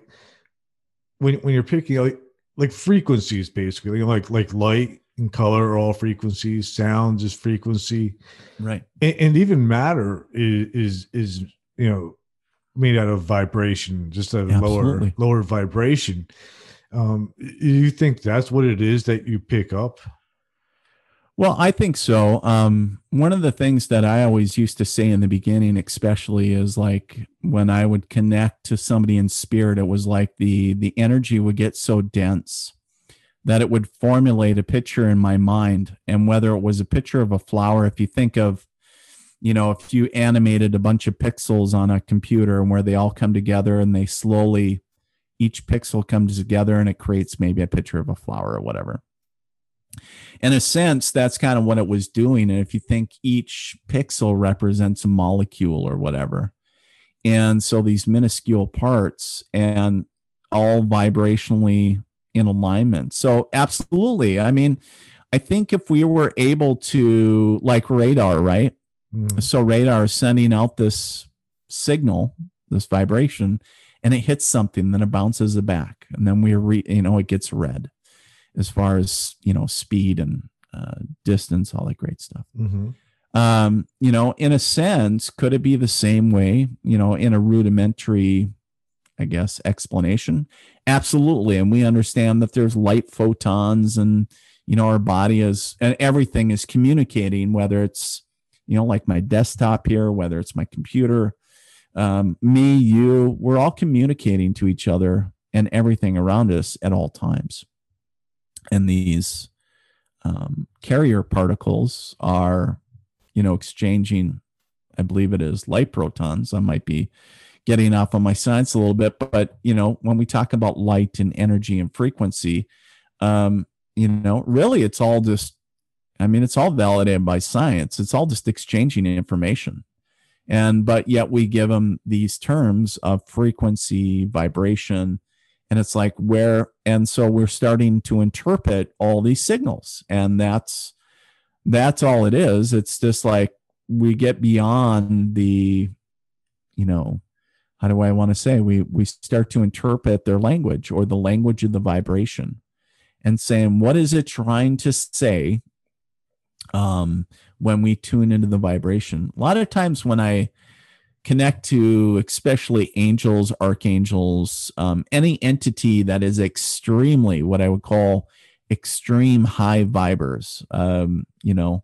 when when you're picking like like frequencies basically like like light and color are all frequencies sounds is frequency. Right. And, and, even matter is is is you know made out of vibration just a lower lower vibration. Um you think that's what it is that you pick up well, I think so. Um, one of the things that I always used to say in the beginning, especially, is like when I would connect to somebody in spirit, it was like the the energy would get so dense that it would formulate a picture in my mind. And whether it was a picture of a flower, if you think of, you know, if you animated a bunch of pixels on a computer and where they all come together and they slowly, each pixel comes together and it creates maybe a picture of a flower or whatever in a sense, that's kind of what it was doing. And if you think each pixel represents a molecule or whatever, and so these minuscule parts and all vibrationally in alignment. So, absolutely. I mean, I think if we were able to, like radar, right? Mm. So, radar is sending out this signal, this vibration, and it hits something, then it bounces it back, and then we, re, you know, it gets read as far as you know speed and uh, distance, all that great stuff. Mm-hmm. Um, you know, in a sense, could it be the same way? You know, in a rudimentary, I guess, explanation. Absolutely, and we understand that there's light photons, and you know, our body is and everything is communicating, whether it's you know, like my desktop here, whether it's my computer, um, me, you, we're all communicating to each other and everything around us at all times and these um, carrier particles are you know exchanging i believe it is light protons. I might be getting off on my science a little bit but you know when we talk about light and energy and frequency um, you know really it's all just i mean it's all validated by science. It's all just exchanging information. And but yet we give them these terms of frequency vibration and it's like where and so we're starting to interpret all these signals. And that's that's all it is. It's just like we get beyond the you know how do i want to say? We we start to interpret their language or the language of the vibration and saying what is it trying to say um when we tune into the vibration? A lot of times when i connect to especially angels, archangels, um, any entity that is extremely what I would call extreme high vibers, um, you know.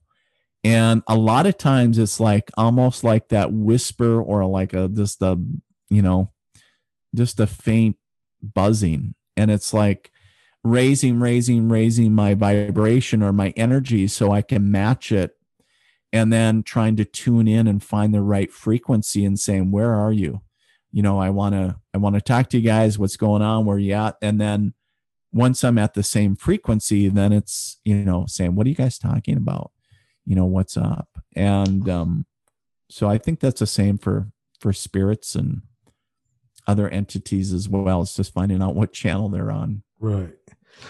And a lot of times it's like almost like that whisper or like a just a, you know, just a faint buzzing. And it's like raising, raising, raising my vibration or my energy so I can match it and then trying to tune in and find the right frequency and saying where are you? You know i want to i want to talk to you guys. What's going on? Where you at? And then once i'm at the same frequency then it's you know saying what are you guys talking about? You know what's up? And um so i think that's the same for for spirits and other entities as well. It's just finding out what channel they're on. Right.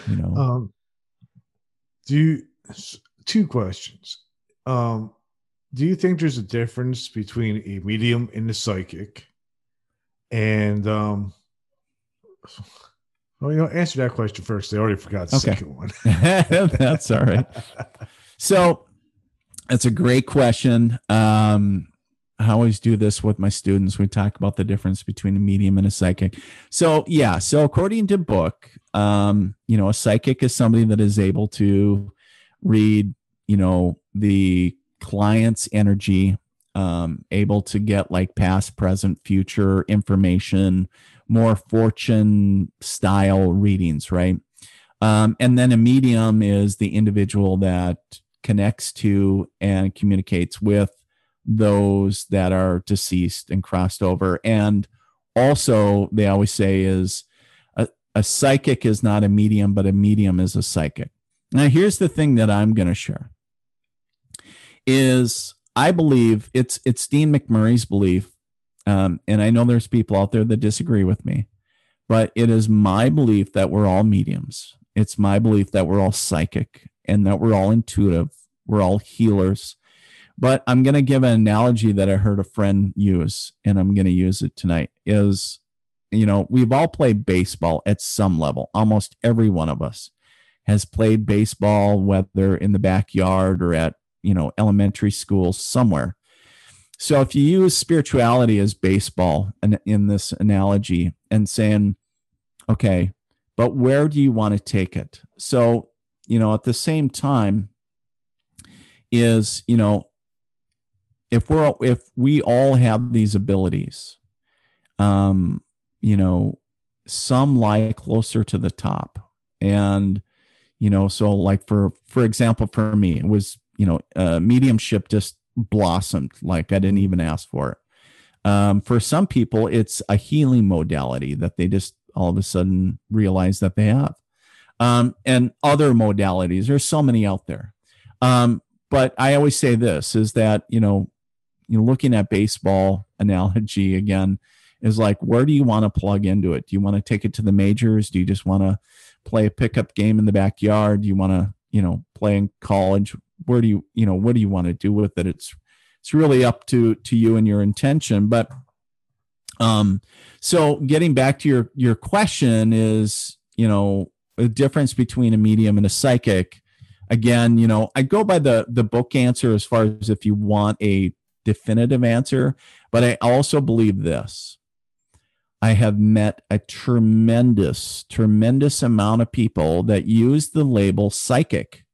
You know? Um do you two questions um, do you think there's a difference between a medium and a psychic? And um, well, you know, answer that question first. I already forgot the okay. second one. that's all right. So that's a great question. Um, I always do this with my students. We talk about the difference between a medium and a psychic. So yeah, so according to book, um, you know, a psychic is somebody that is able to read, you know, the client's energy, um, able to get like past, present, future information, more fortune style readings, right? Um, and then a medium is the individual that connects to and communicates with those that are deceased and crossed over. And also, they always say is a, a psychic is not a medium, but a medium is a psychic. Now, here's the thing that I'm going to share is I believe it's it's Dean McMurray's belief, um, and I know there's people out there that disagree with me, but it is my belief that we're all mediums. It's my belief that we're all psychic and that we're all intuitive. We're all healers but I'm going to give an analogy that I heard a friend use, and I'm going to use it tonight. Is you know we've all played baseball at some level. Almost every one of us has played baseball, whether in the backyard or at you know elementary school somewhere. So if you use spirituality as baseball in, in this analogy and saying, okay, but where do you want to take it? So you know at the same time is you know if we're if we all have these abilities um you know some lie closer to the top and you know so like for for example for me it was you know uh, mediumship just blossomed like i didn't even ask for it um, for some people it's a healing modality that they just all of a sudden realize that they have um, and other modalities there's so many out there um, but i always say this is that you know you know, looking at baseball analogy again is like, where do you want to plug into it? Do you want to take it to the majors? Do you just want to play a pickup game in the backyard? Do you want to, you know, play in college? Where do you, you know, what do you want to do with it? It's, it's really up to, to you and your intention. But, um, so getting back to your, your question is, you know, the difference between a medium and a psychic again you know i go by the the book answer as far as if you want a definitive answer, but I also believe this. I have met a tremendous, tremendous amount of people that use the label psychic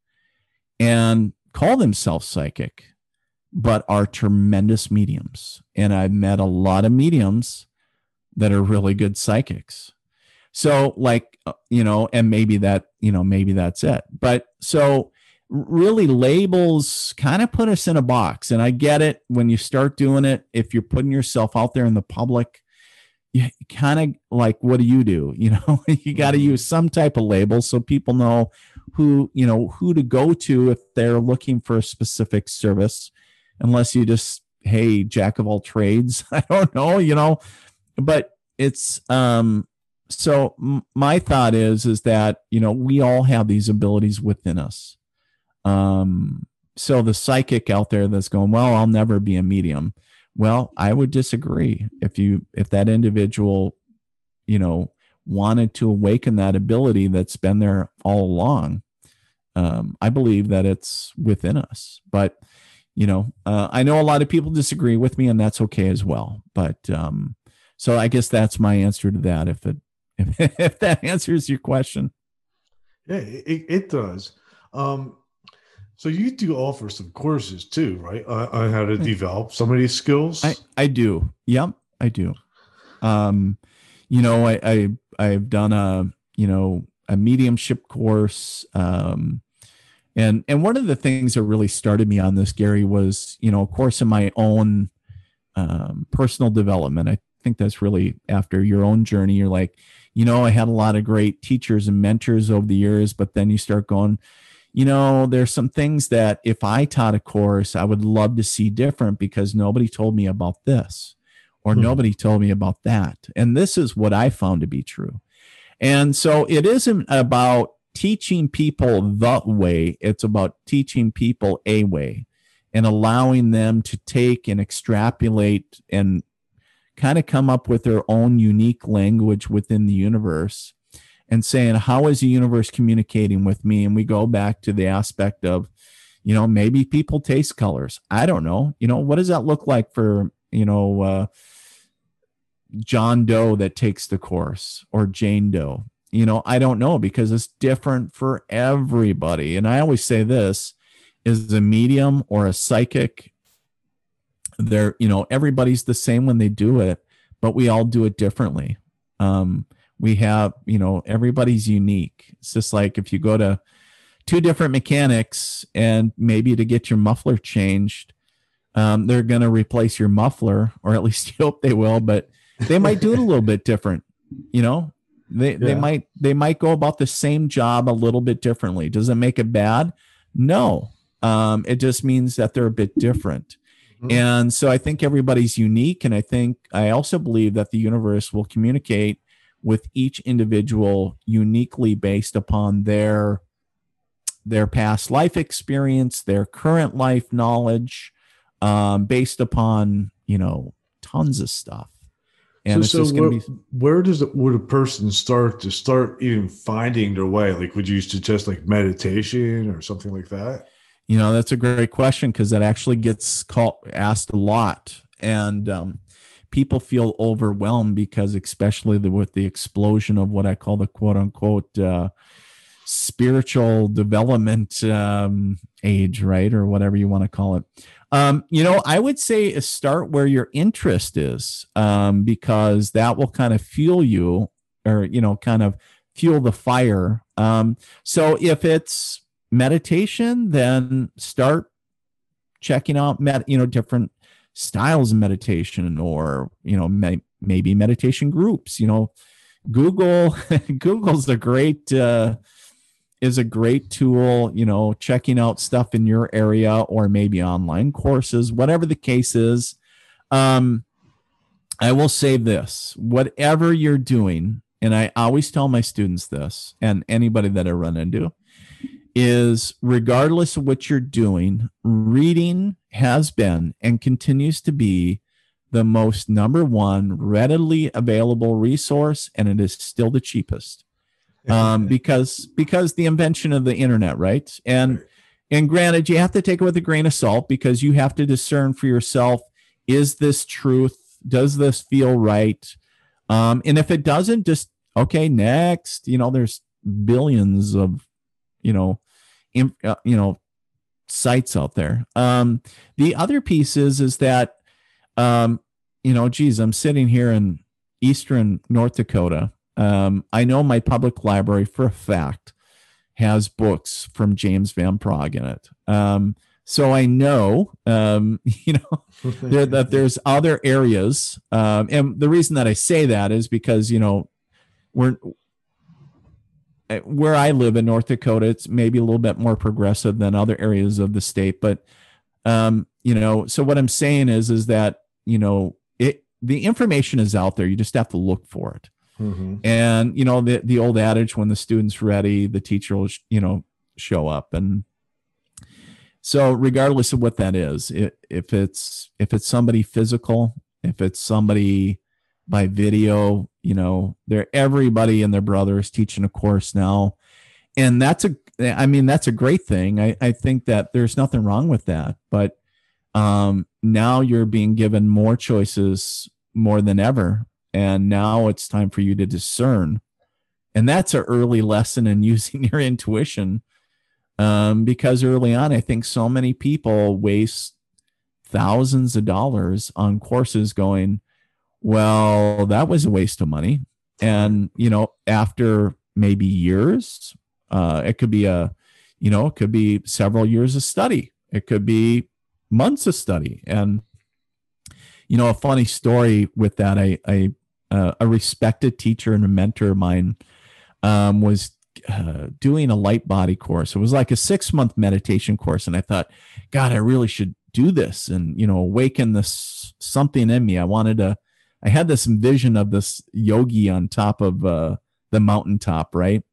and call themselves psychic, but are tremendous mediums. And I've met a lot of mediums that are really good psychics. So, like, uh, you know, and maybe that, you know, maybe that's it. But so really labels kind of put us in a box and i get it when you start doing it if you're putting yourself out there in the public you kind of like what do you do you know you got to mm-hmm. use some type of label so people know who you know who to go to if they're looking for a specific service unless you just hey jack of all trades i don't know you know but it's um so my thought is is that you know we all have these abilities within us um, so the psychic out there that's going, well, I'll never be a medium. Well, I would disagree. If you if that individual, you know, wanted to awaken that ability that's been there all along, um, I believe that it's within us. But you know, uh, I know a lot of people disagree with me, and that's okay as well. But um, so I guess that's my answer to that. If it if, if that answers your question, yeah, it, it does. Um, so you do offer some courses too, right? On, how to develop some of these skills. I, I do. Yep, I do. Um, you know, I, I I've done a you know a mediumship course. Um, and and one of the things that really started me on this, Gary, was you know, of course, in my own um, personal development. I think that's really after your own journey. You're like, you know, I had a lot of great teachers and mentors over the years, but then you start going you know, there's some things that if I taught a course, I would love to see different because nobody told me about this or hmm. nobody told me about that. And this is what I found to be true. And so it isn't about teaching people the way, it's about teaching people a way and allowing them to take and extrapolate and kind of come up with their own unique language within the universe and saying, How is the universe communicating with me? And we go back to the aspect of, you know, maybe people taste colors. I don't know. You know, what does that look like for you know uh, John Doe that takes the course or Jane Doe? You know, I don't know because it's different for everybody. And I always say this is a medium or a psychic. They're, you know, everybody's the same when they do it, but we all do it differently. Um, we have, you know, everybody's unique. It's just like if you go to two different mechanics and maybe to get your muffler changed, um, they're going to replace your muffler, or at least you hope they will, but they might do it a little bit different. You know, they, yeah. they might they might go about the same job a little bit differently. Does it make it bad? No. Um, it just means that they're a bit different. Mm-hmm. And so I think everybody's unique. And I think I also believe that the universe will communicate with each individual uniquely based upon their their past life experience, their current life knowledge, um, based upon you know tons of stuff. And so, so where, be... where does it, would a person start to start even finding their way? Like, would you suggest like meditation or something like that? You know, that's a great question because that actually gets called asked a lot, and um, people feel overwhelmed because, especially the, with the explosion of what I call the quote unquote uh, spiritual development um, age, right, or whatever you want to call it. Um, you know, I would say start where your interest is, um, because that will kind of fuel you, or you know, kind of fuel the fire. Um, so if it's meditation, then start checking out you know, different styles of meditation, or you know, may, maybe meditation groups. You know, Google Google's a great. Uh, is a great tool, you know, checking out stuff in your area or maybe online courses, whatever the case is. Um, I will say this whatever you're doing, and I always tell my students this and anybody that I run into, is regardless of what you're doing, reading has been and continues to be the most number one readily available resource, and it is still the cheapest um, because because the invention of the internet, right? And and granted, you have to take it with a grain of salt because you have to discern for yourself: is this truth? Does this feel right? Um, and if it doesn't, just okay, next. You know, there's billions of you know, in, uh, you know, sites out there. Um, the other piece is is that um, you know, geez, I'm sitting here in eastern North Dakota um, I know my public library for a fact has books from James Van Praagh in it. Um, so I know, um, you know, there, that there's other areas, um, and the reason that I say that is because you know, we're where I live in North Dakota. It's maybe a little bit more progressive than other areas of the state, but um, you know, so what I'm saying is, is that you know, it the information is out there. You just have to look for it. Mm-hmm. And you know the the old adage: when the student's ready, the teacher will you know show up. And so, regardless of what that is, it, if it's if it's somebody physical, if it's somebody by video, you know, they're everybody and their brother is teaching a course now, and that's a I mean that's a great thing. I I think that there's nothing wrong with that, but um, now you're being given more choices more than ever. And now it's time for you to discern. And that's an early lesson in using your intuition. Um, because early on i think so many people waste thousands of dollars on courses going well that was a waste of money and you know after maybe years uh, it could be a you know it could be several years of study it could be months of study and you know a funny story with that i i uh, a respected teacher and a mentor of mine um, was uh, doing a light body course. It was like a six month meditation course, and I thought, God, I really should do this and you know awaken this something in me. I wanted to. I had this vision of this yogi on top of uh, the mountaintop, right?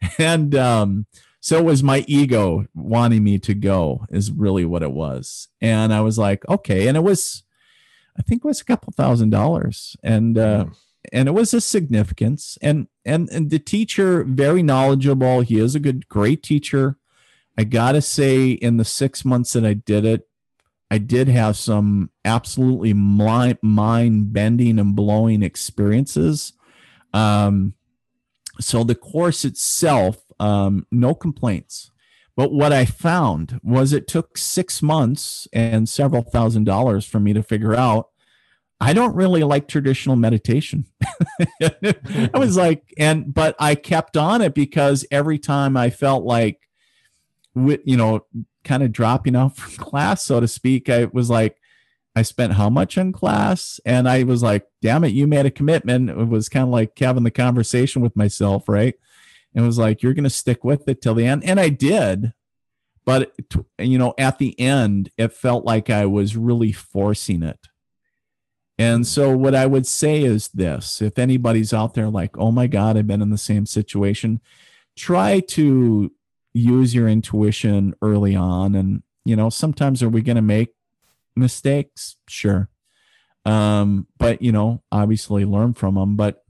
And um, so it was my ego wanting me to go, is really what it was. And I was like, okay. And it was I think it was a couple thousand dollars, and uh, and it was a significance. And and and the teacher very knowledgeable. He is a good, great teacher. I gotta say, in the six months that I did it, I did have some absolutely mind bending and blowing experiences. Um, so the course itself, um, no complaints. But what I found was it took six months and several thousand dollars for me to figure out I don't really like traditional meditation. I was like, and but I kept on it because every time I felt like, you know, kind of dropping out from class, so to speak, I was like, I spent how much in class, and I was like, damn it, you made a commitment. It was kind of like having the conversation with myself, right? And it was like, you're going to stick with it till the end, and I did. But you know, at the end, it felt like I was really forcing it and so, what I would say is this if anybody's out there like, oh my God, I've been in the same situation, try to use your intuition early on. And, you know, sometimes are we going to make mistakes? Sure. Um, but, you know, obviously learn from them. But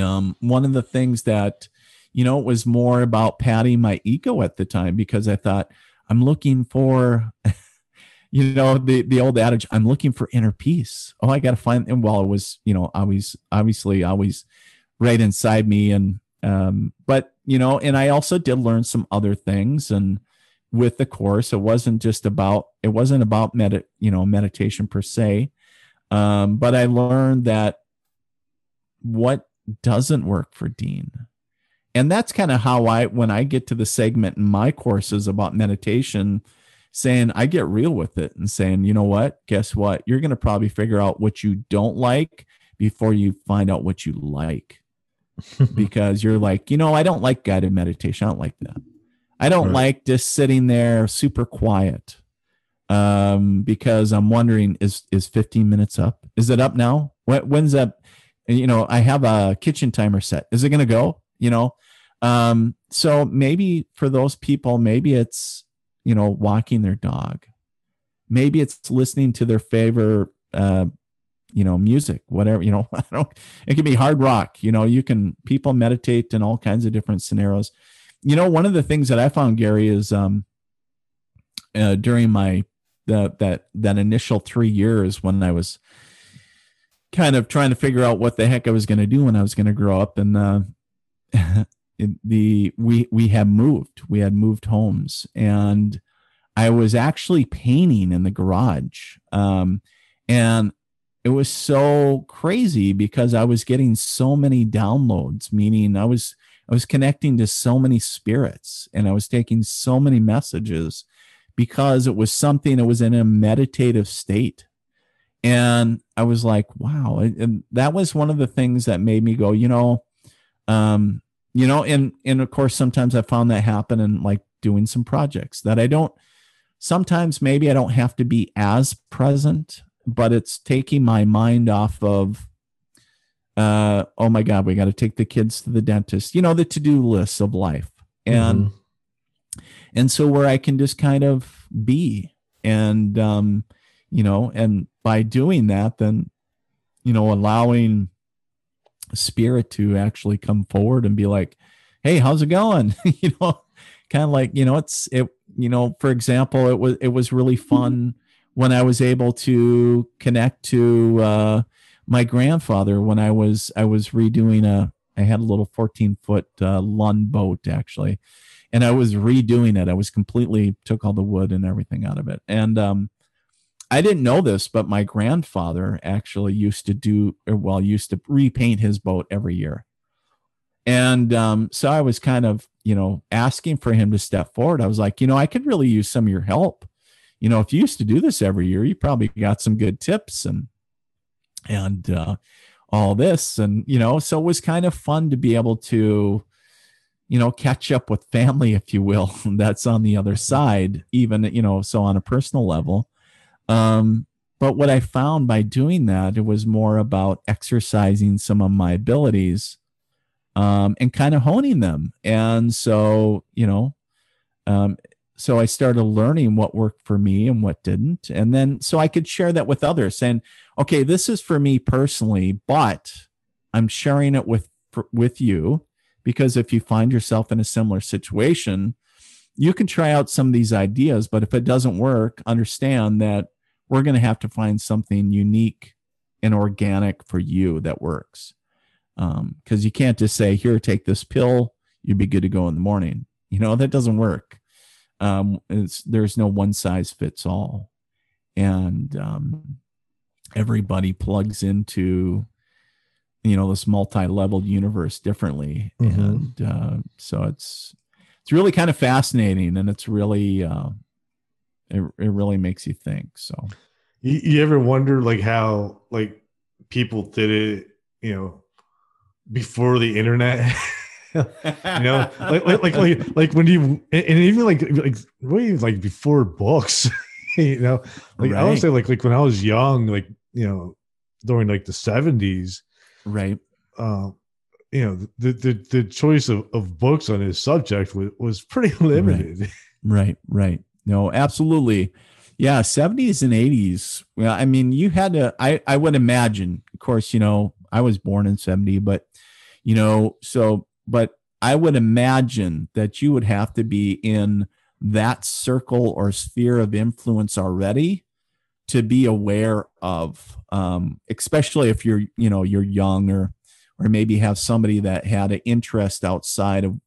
um, one of the things that, you know, it was more about patting my ego at the time because I thought, I'm looking for you know the the old adage i'm looking for inner peace oh i gotta find and while it was you know always obviously always right inside me and um but you know and i also did learn some other things and with the course it wasn't just about it wasn't about med you know meditation per se um but i learned that what doesn't work for dean and that's kind of how i when i get to the segment in my courses about meditation saying I get real with it and saying, you know what? Guess what? You're going to probably figure out what you don't like before you find out what you like. because you're like, you know, I don't like guided meditation. I don't like that. I don't right. like just sitting there super quiet. Um, because I'm wondering, is is 15 minutes up? Is it up now? When, when's that? You know, I have a kitchen timer set. Is it gonna go? You know, um, so maybe for those people, maybe it's you know, walking their dog. Maybe it's listening to their favorite, uh, you know, music, whatever, you know, I don't, it can be hard rock. You know, you can, people meditate in all kinds of different scenarios. You know, one of the things that I found, Gary, is um, uh, during my, the, that, that initial three years when I was kind of trying to figure out what the heck I was going to do when I was going to grow up. And, uh, the we we had moved we had moved homes and i was actually painting in the garage um, and it was so crazy because i was getting so many downloads meaning i was i was connecting to so many spirits and i was taking so many messages because it was something that was in a meditative state. And i was like wow. And that was one of the things that made me go you know um, you know and and of course sometimes i found that happen in like doing some projects that i don't sometimes maybe i don't have to be as present but it's taking my mind off of uh oh my god we got to take the kids to the dentist you know the to-do lists of life and mm-hmm. and so where i can just kind of be and um you know and by doing that then you know allowing spirit to actually come forward and be like, "Hey, how's it going?" you know, kind of like you know, it's it. You know, for example, it was it was really fun when I was able to connect to uh, my grandfather when I was I was redoing a I had a little 14 foot uh, Lund boat actually, and I was redoing it. I was completely took all the wood and everything out of it, and um, I didn't know this, but my grandfather actually used to do, well, used to repaint his boat every year. And um, so I was kind of, you know, asking for him to step forward. I was like, you know, I could really use some of your help. You know, if you used to do this every year, you probably got some good tips and, and, uh, all this. And, you know, so it was kind of fun to be able to, you know, catch up with family, if you will, that's on the other side, even, you know, so on a personal level um, but what I found by doing that, it was more about exercising some of my abilities um, and kind of honing them. And so, you know, um, so I started learning what worked for me and what didn't. And then so I could share that with others saying, okay, this is for me personally, but I'm sharing it with with you because if you find yourself in a similar situation, you can try out some of these ideas, but if it doesn't work, understand that we're going to have to find something unique and organic for you that works. Because um, you can't just say, here, take this pill, you'd be good to go in the morning. You know, that doesn't work. Um, it's there's no one size fits all. And um, everybody plugs into, you know, this multi leveled universe differently. Mm-hmm. And uh, so it's, it's really kind of fascinating and it's really, uh, it, it really makes you think. So, you, you ever wonder like how like people did it, you know, before the internet? you know, like, like, like, like, like when you, and even like, like, way like before books, you know, like right. I would say like, like when I was young, like, you know, during like the seventies, right. Um, you know, the, the, the choice of, of books on his subject was, was pretty limited. Right. right. Right. No, absolutely. Yeah. 70s and 80s. Well, I mean, you had to, I, I would imagine, of course, you know, I was born in 70, but, you know, so but I would imagine that you would have to be in that circle or sphere of influence already to be aware of, um, especially if you're, you know, you're young or, or maybe have somebody that had an interest outside of,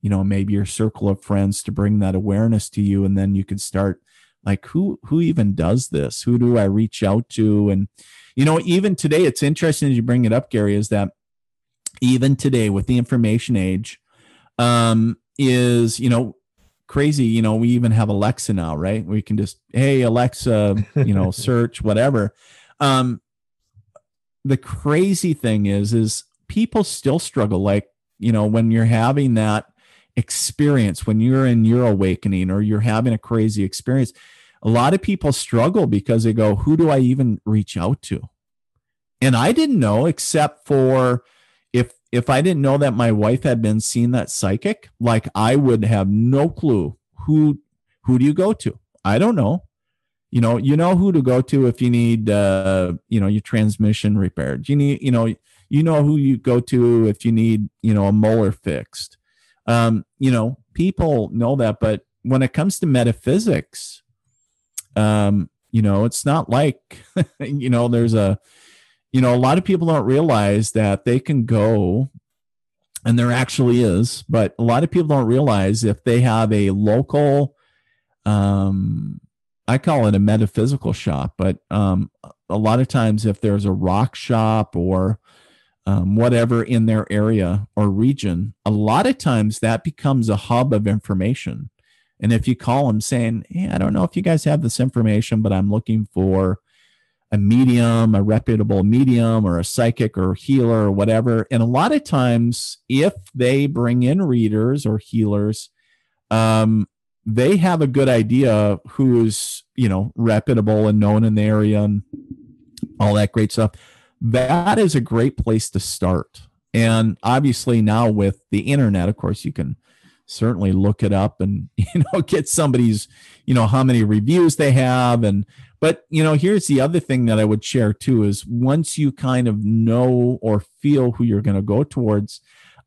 you know, maybe your circle of friends to bring that awareness to you. And then you could start like, who, who even does this? Who do I reach out to? And, you know, even today, it's interesting as you bring it up, Gary, is that even today with the information age um, is you know crazy. You know we even have alexa now right? We can just hey alexa you know search whatever. Um, the crazy thing is is people still struggle. Like you know when you're having that experience when you're in your awakening or you're having a crazy experience a lot of people struggle because they go who do i even reach out to? And i didn't know except for if I didn't know that my wife had been seeing that psychic, like I would have no clue who who do you go to? I don't know. You know, you know who to go to if you need uh, you know, your transmission repaired. You need, you know, you know who you go to if you need, you know, a molar fixed. Um, you know, people know that, but when it comes to metaphysics, um, you know, it's not like, you know, there's a you know, a lot of people don't realize that they can go, and there actually is, but a lot of people don't realize if they have a local, um, I call it a metaphysical shop, but um, a lot of times if there's a rock shop or um, whatever in their area or region, a lot of times that becomes a hub of information. And if you call them saying, Hey, I don't know if you guys have this information, but I'm looking for a medium, a reputable medium, or a psychic or healer or whatever. And a lot of times, if they bring in readers or healers, um, they have a good idea who's you know reputable and known in the area and all that great stuff. That is a great place to start. And obviously now with the internet, of course, you can certainly look it up and you know get somebody's you know how many reviews they have and but you know here's the other thing that i would share too is once you kind of know or feel who you're going to go towards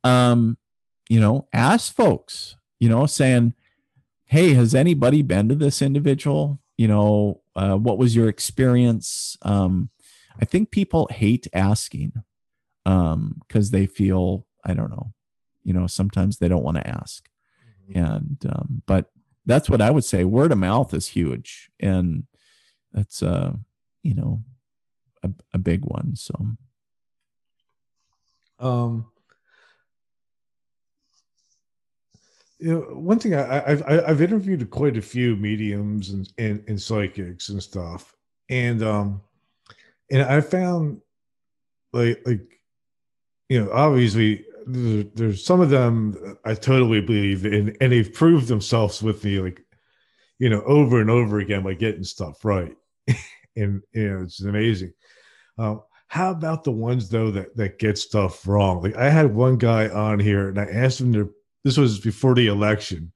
um you know ask folks you know saying hey has anybody been to this individual? You know uh, what was your experience? Um i think people hate asking um because they feel i don't know you know sometimes they don't want to ask. Mm-hmm. and um, but that's what i would say word of mouth is huge. And that's uh you know a, a big one so. Um you know one thing I, I've I've interviewed quite a few mediums and, and, and psychics and stuff, and um, and I found like like you know obviously there's some of them I totally believe in, and they've proved themselves with me, like you know, over and over again by getting stuff right, and you know, it's amazing. Um, how about the ones though that that get stuff wrong? Like I had one guy on here, and I asked him to. This was before the election,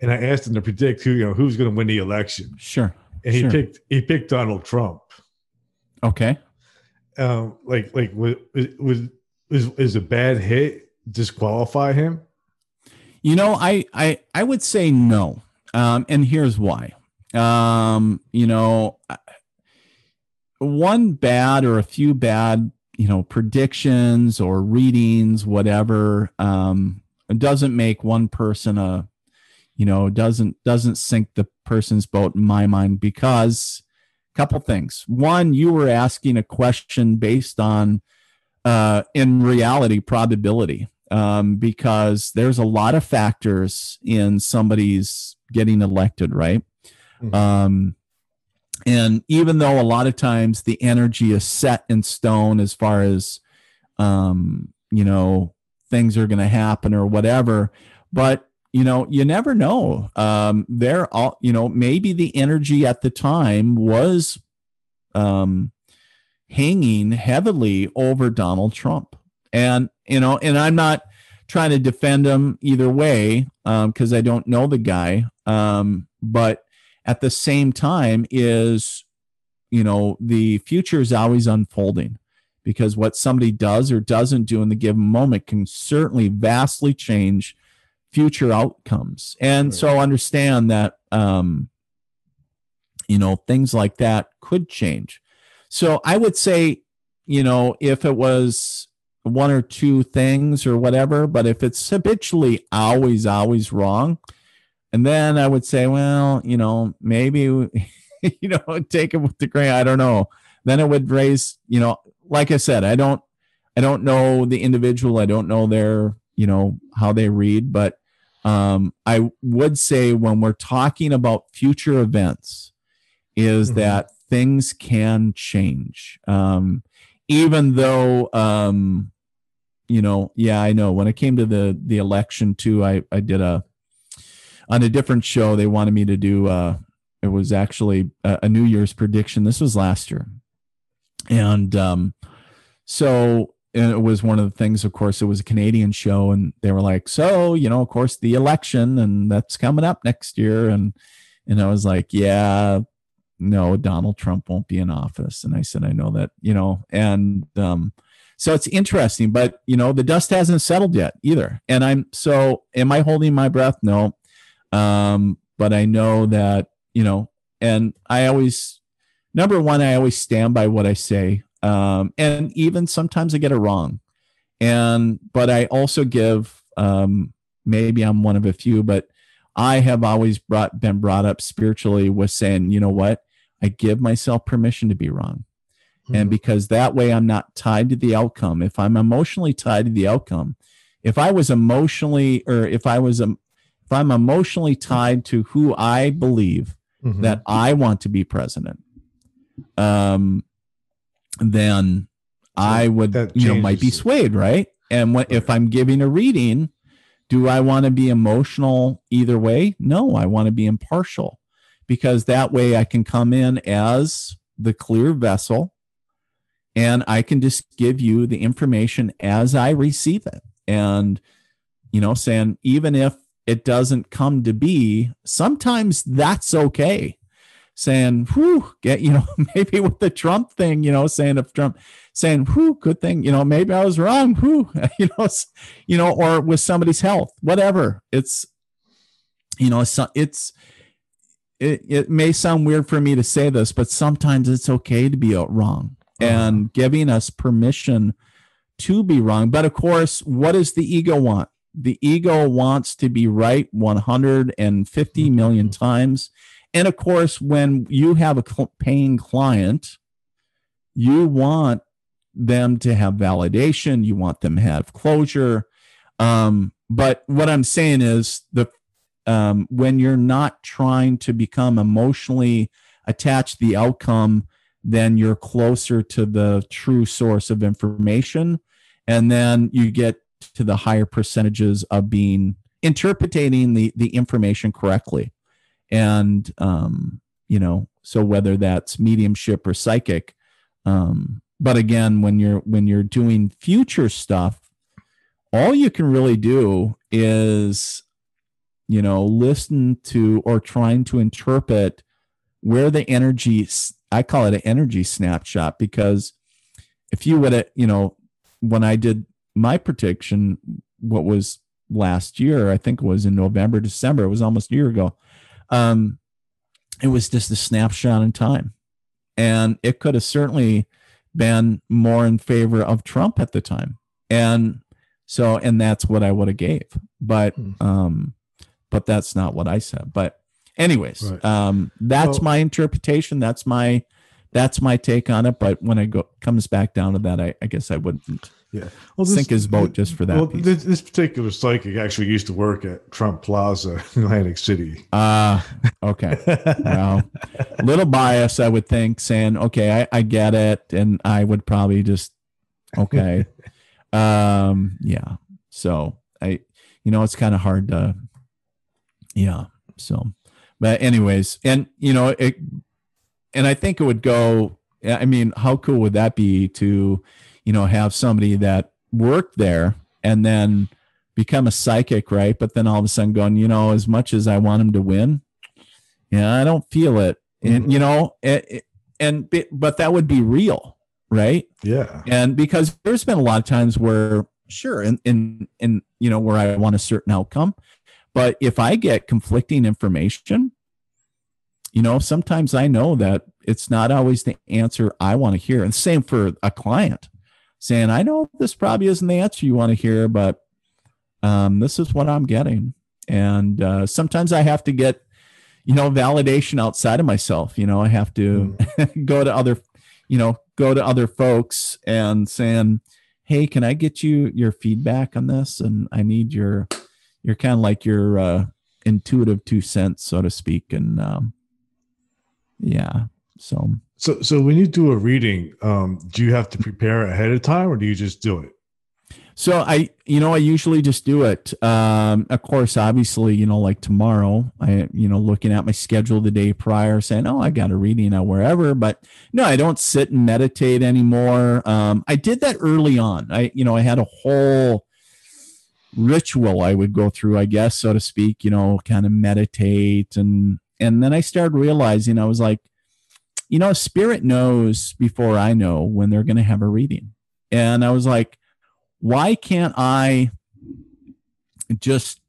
and I asked him to predict who you know who's going to win the election. Sure. And he sure. picked he picked Donald Trump. Okay. Um, like like was was is, is a bad hit disqualify him? You know, I I I would say no, um, and here's why. Um, you know, one bad or a few bad, you know, predictions or readings, whatever, um, doesn't make one person a, you know, doesn't doesn't sink the person's boat in my mind because a couple things. One, you were asking a question based on, uh, in reality, probability um, because there's a lot of factors in somebody's getting elected, right? Mm-hmm. Um, and even though a lot of times the energy is set in stone as far as, um, you know, things are going to happen or whatever, but you know, you never know. Um, there, all you know, maybe the energy at the time was um, hanging heavily over Donald Trump and you know, and I'm not trying to defend him either way um, because um, I don't know the guy. Um, but at the same time, is you know the future is always unfolding because what somebody does or doesn't do in the given moment can certainly vastly change future outcomes. And right. so understand that um, you know things like that could change. So I would say, you know, if it was one or two things or whatever. But if it's habitually always, always wrong, and then I would say, well, you know, maybe, you know, take it with the grain. I don't know. Then it would raise, you know, like I said, I don't, I don't know the individual. I don't know their, you know, how they read, but um, I would say when we're talking about future events, is mm-hmm. that things can change. Um, even though um, you know, yeah, I know. When it came to the the election too, I I did a on a different show. They wanted me to do. Uh, it was actually a, a New Year's prediction. This was last year, and um, so and it was one of the things. Of course, it was a Canadian show, and they were like, "So, you know, of course, the election, and that's coming up next year." And and I was like, "Yeah, no, Donald Trump won't be in office." And I said, "I know that, you know," and um, so it's interesting, but you know, the dust hasn't settled yet either. And I'm so am I holding my breath? No. Um, but I know that, you know, and I always number one, I always stand by what I say. Um, and even sometimes I get it wrong. And but I also give um maybe I'm one of a few, but I have always brought been brought up spiritually with saying, you know what? I give myself permission to be wrong. Mm-hmm. And because that way I'm not tied to the outcome. If I'm emotionally tied to the outcome, if I was emotionally, or if I was, um, if I'm emotionally tied to who I believe mm-hmm. that I want to be president, um, then I would, you know, might be swayed, right? And what, right. if I'm giving a reading, do I want to be emotional either way? No, I want to be impartial because that way I can come in as the clear vessel and I can just give you the information as I receive it. And, you know, saying even if it doesn't come to be, sometimes that's okay. Saying, whew, get, you know, maybe with the Trump thing, you know, saying if Trump saying, whew, good thing, you know, maybe I was wrong, whew, you know, you know, or with somebody's health, whatever. It's, you know, it's, it's it, it may sound weird for me to say this, but sometimes it's okay to be wrong and uh-huh. giving us permission to be wrong. But of course, what does the ego want? The ego wants to be right 150 million mm-hmm. times. And of course, when you have a paying client, you want them to have validation, you want them to have closure. Um, but what I'm saying is the um, when you're not trying to become emotionally attached to the outcome, then you're closer to the true source of information. And then you get to the higher percentages of being interpreting the, the information correctly. And, um, you know, so whether that's mediumship or psychic, um, but again, when you're when you're doing future stuff, all you can really do is, you know, listen to or trying to interpret where the energy I call it an energy snapshot because if you would have, you know, when I did my prediction, what was last year. I think it was in November, December. It was almost a year ago. Um, it was just a snapshot in time, and it could have certainly been more in favor of Trump at the time. And so, and that's what I would have gave, but Hmm. um, but that's not what I said. But anyways, Right. um, that's Well- my interpretation. That's my that's my take on it. But when it go comes back down to that, I, I guess I wouldn't Yeah. Well, sink his boat just for that. Well, piece. this, this particular psychic actually used to work at Trump Plaza in Atlantic City. Ah, okay. Well, a little bias, I would think, saying, okay, I, I get it. And I would probably just, okay. um, yeah. So I, you know, it's kind of hard to, yeah. So, but anyways, and, you know, it, and I think it would go, I mean, how cool would that be to, you know, have somebody that worked there and then become a psychic, right? But then all of a sudden going, you know, as much as I want him to win, yeah, I don't feel it. And, mm-hmm. you know, it, it- and, but that would be real, right? Yeah. And because there's been a lot of times where, sure, in, in, in, you know, where I want a certain outcome, but if I get conflicting information, you know, sometimes I know that it's not always the answer I want to hear. And same for a client saying, I know this probably isn't the answer you want to hear, but um, this is what I'm getting. And uh, sometimes I have to get, you know, validation outside of myself. You know, I have to go to other, you know, go to other folks and saying, Hey, can I get you your feedback on this? And I need your, you're kind of like your uh, intuitive two cents, so to speak. And um, yeah, so So, so when you do a reading, um, do you have to prepare ahead of time, or do you just do it? So I, you know, I usually just do it. Um, of course, obviously, you know, like tomorrow, I, you know, looking at my schedule the day prior, saying, "Oh, I got a reading out wherever." But no, I don't sit and meditate anymore. Um, I did that early on. I, you know, I had a whole ritual I would go through, I guess, so to speak. You know, kind of meditate, and and then I started realizing I was like, you know, spirit knows before I know when they're going to have a reading, and I was like why can't I just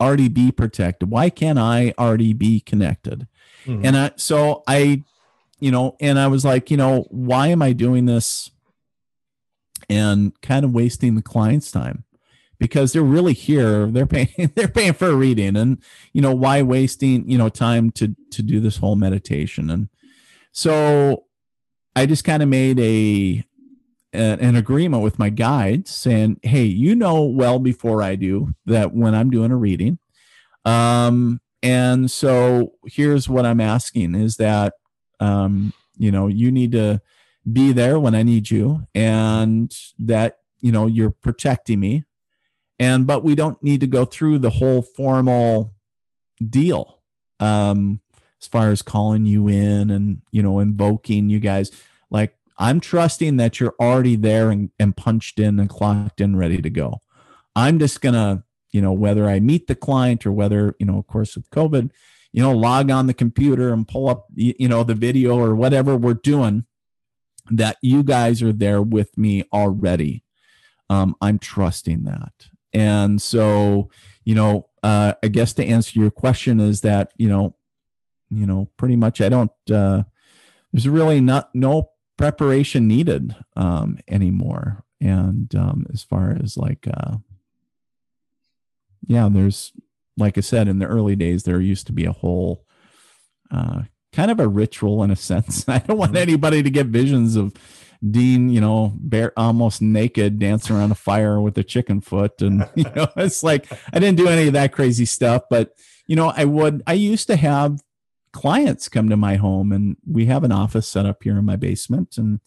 already be protected? Why can't I already be connected? Mhm. And I, so I, you know, and I was like, you know, why am I doing this and kind of wasting the client's time? Because they're really here, they're paying, they're paying for a reading, and you know, why wasting, you know, time to to do this whole meditation? And so I just kind of made a an agreement with my guides saying, "Hey, you know well before I do that when I'm doing a reading, um, and so here's what I'm asking: is that um, you know you need to be there when I need you, and that you know you're protecting me, and but we don't need to go through the whole formal deal." Um, as far as calling you in and you know invoking you guys. Like i'm trusting that you're already there and, and punched in and clocked in ready to go. I'm just gonna you know whether i meet the client or whether you know of course with covid you know log on the computer and pull up you know the video or whatever we're doing that you guys are there with me already. Um, i'm trusting that. And so you know uh, i guess to answer your question is that you know you know pretty much i don't uh there's really not no preparation needed um anymore. And um as far as like uh yeah there's like i said in the early days there used to be a whole uh kind of a ritual in a sense. I don't want Mhm. anybody to get visions of dean you know bare almost naked dancing around a fire with a chicken foot. And you know it's like i didn't do any of that crazy stuff but you know i would i used to have clients come to my home and we have an office set up here in my basement. And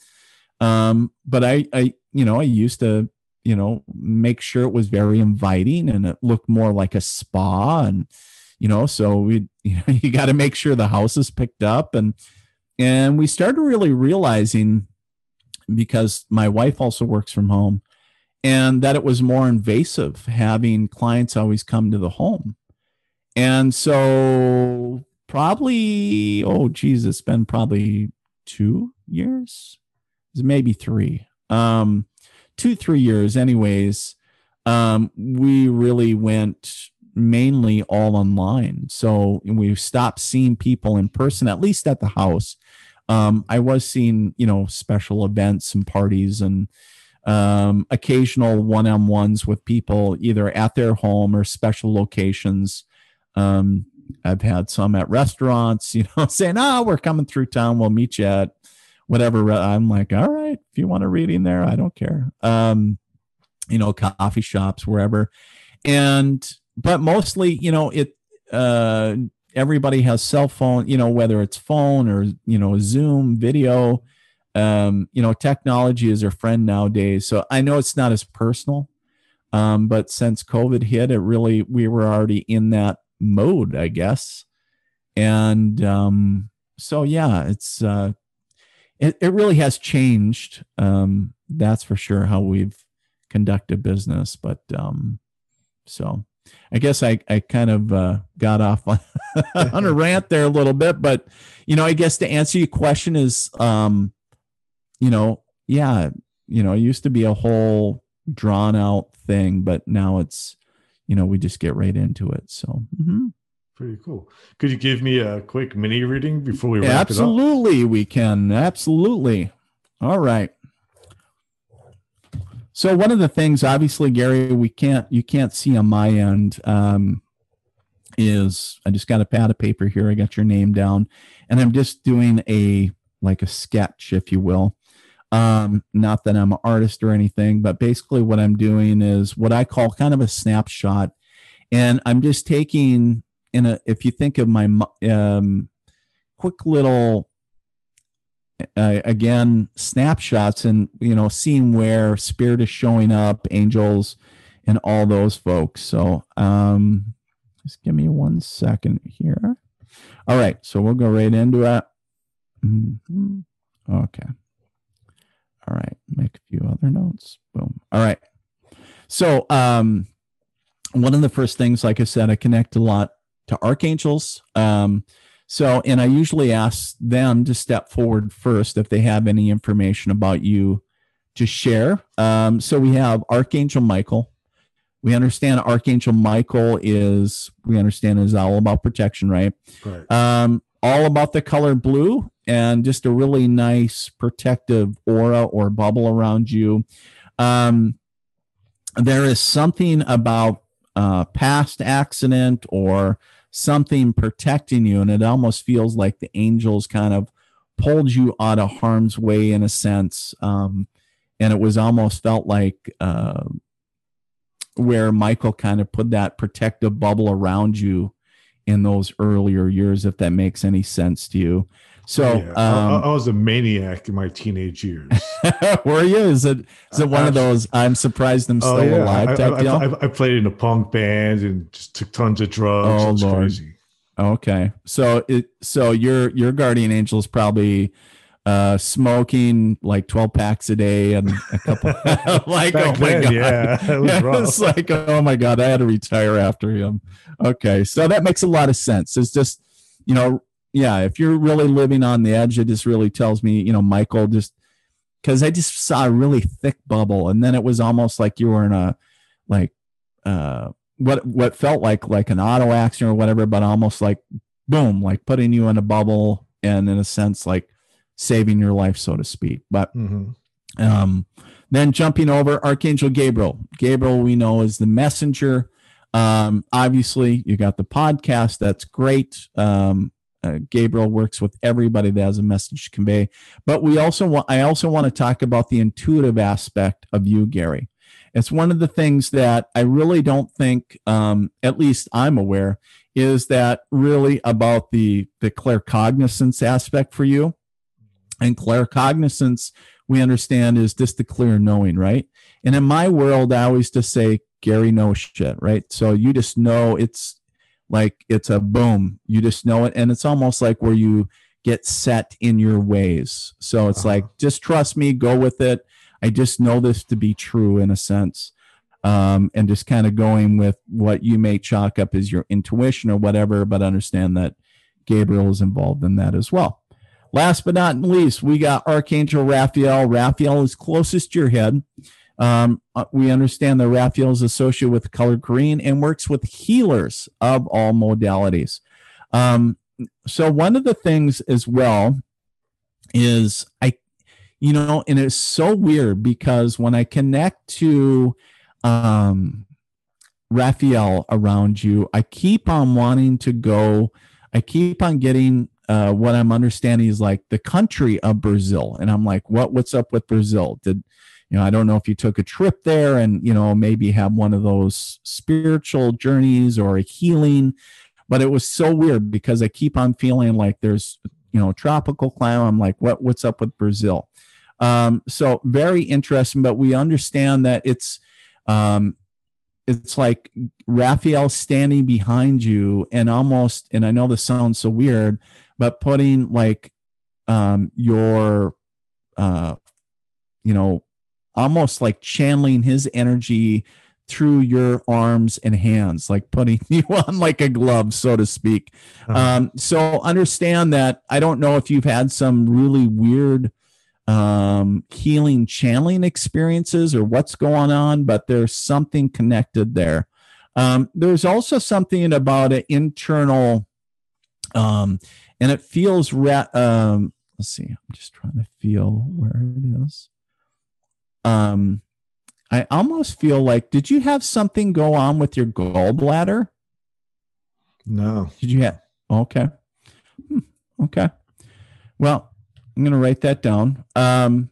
um but i i you know i used to you know make sure it was very inviting and it looked more like a spa and you know so we you know you got to make sure the house is picked up. And and we started really realizing because my wife also works from home and that it was more invasive having clients always come to the home. And so probably oh geez it's been probably two years maybe three um two three years anyways um, we really went mainly all online. So we stopped seeing people in person, at least at the house. Um, I was seeing, you know, special events and parties and um, occasional one on ones with people either at their home or special locations. Um, I've had some at restaurants, you know, saying, "Oh, we're coming through town. We'll meet you at whatever." I'm like, "All right, if you want a reading there, I don't care." Um, you know, coffee shops, wherever, and but mostly, you know, it. Uh, everybody has cell phone, you know, whether it's phone or you know, Zoom video. Um, you know, technology is our friend nowadays. So I know it's not as personal, um, but since COVID hit, it really we were already in that mode, I guess. And um, so, yeah, it's uh, it, it really has changed. Um, that's for sure how we've conducted business. But um, so I guess I, I kind of uh, got off on, on a rant there a little bit, but you know, I guess to answer your question is, um, you know, yeah, you know, it used to be a whole drawn out thing, but now it's, you know, we just get right into it. So, mm-hmm. Pretty cool. Could you give me a quick mini reading before we wrap Absolutely, we can. Absolutely. All right. So one of the things, obviously, Gary, we can't you can't see on my end um, is I just got a pad of paper here. I got your name down, and I'm just doing a like a sketch, if you will. Um, not that I'm an artist or anything, but basically what I'm doing is what I call kind of a snapshot, and I'm just taking in a if you think of my um, quick little uh, again snapshots and you know seeing where spirit is showing up angels and all those folks. So um just give me one second here. All right so we'll go right into it. Mm-hmm. okay all right make a few other notes boom all right so um one of the first things like i said i connect a lot to archangels. Um, so, and I usually ask them to step forward first if they have any information about you to share. Um, so we have Archangel Michael. We understand Archangel Michael is, we understand is all about protection, right? Right. Um, all about the color blue and just a really nice protective aura or bubble around you. Um, there is something about uh, past accident or something protecting you and it almost feels like the angels kind of pulled you out of harm's way in a sense um, and it was almost felt like uh, where michael kind of put that protective bubble around you in those earlier years if that makes any sense to you so yeah. um, I, I, was a maniac in my teenage years. Were you? Is it is it one of those I'm surprised I'm oh, still oh, yeah. alive I, type I, deal? I, I, played in a punk band and just took tons of drugs. Oh it's Lord. Crazy. Okay. So it so your your guardian angel is probably uh smoking like 12 packs a day and a couple like Back oh my then, god yeah it was it's like oh my god i had to retire after him okay so that makes a lot of sense it's just you know yeah, if you're really living on the edge, it just really tells me, you know, Michael just because I just saw a really thick bubble, and then it was almost like you were in a like uh what what felt like like an auto accident or whatever, but almost like boom, like putting you in a bubble and in a sense like saving your life, so to speak. But mm-hmm. um then jumping over Archangel Gabriel. Gabriel we know is the messenger. Um, obviously, you got the podcast. That's great. Um, uh, Gabriel works with everybody that has a message to convey. But we also want, I also want to talk about the intuitive aspect of you, Gary. It's one of the things that I really don't think, um, at least I'm aware, is that really about the the claircognizance aspect for you. And claircognizance, we understand, is just the clear knowing, right? And in my world, I always just say Gary knows shit, right? So you just know it's like it's a boom. You just know it and it's almost like where you get set in your ways. So it's uh-huh. like just trust me go with it. I just know this to be true in a sense. Um, and just kind of going with what you may chalk up as your intuition or whatever but understand that gabriel is involved in that as well. Last but not least we got archangel raphael. Raphael is closest to your head Um, uh, we understand that Raphael is associated with color green and works with healers of all modalities. Um, so one of the things as well is I, you know, and it's so weird because when I connect to um, Raphael around you, I keep on wanting to go. I keep on getting uh, what I'm understanding is like the country of Brazil, and I'm like, what? What's up with Brazil? Did you know? I don't know if you took a trip there and you know maybe have one of those spiritual journeys or a healing, but it was so weird because I keep on feeling like there's you know tropical climate. I'm like, what? What's up with Brazil? Um, so very interesting, but we understand that it's um, it's like Raphael standing behind you and almost, and I know this sounds so weird, but putting like um, your, uh, you know, almost like channeling his energy through your arms and hands, like putting you on like a glove, so to speak. Uh-huh. Um, so understand that I don't know if you've had some really weird um, healing channeling experiences or what's going on, but there's something connected there. Um, there's also something about an internal, um, and it feels, ra- um, let's see, I'm just trying to feel where it is. Um, I almost feel like, did you have something go on with your gallbladder? No. Did you have? Okay. Hmm, okay. Well, I'm going to write that down. Um,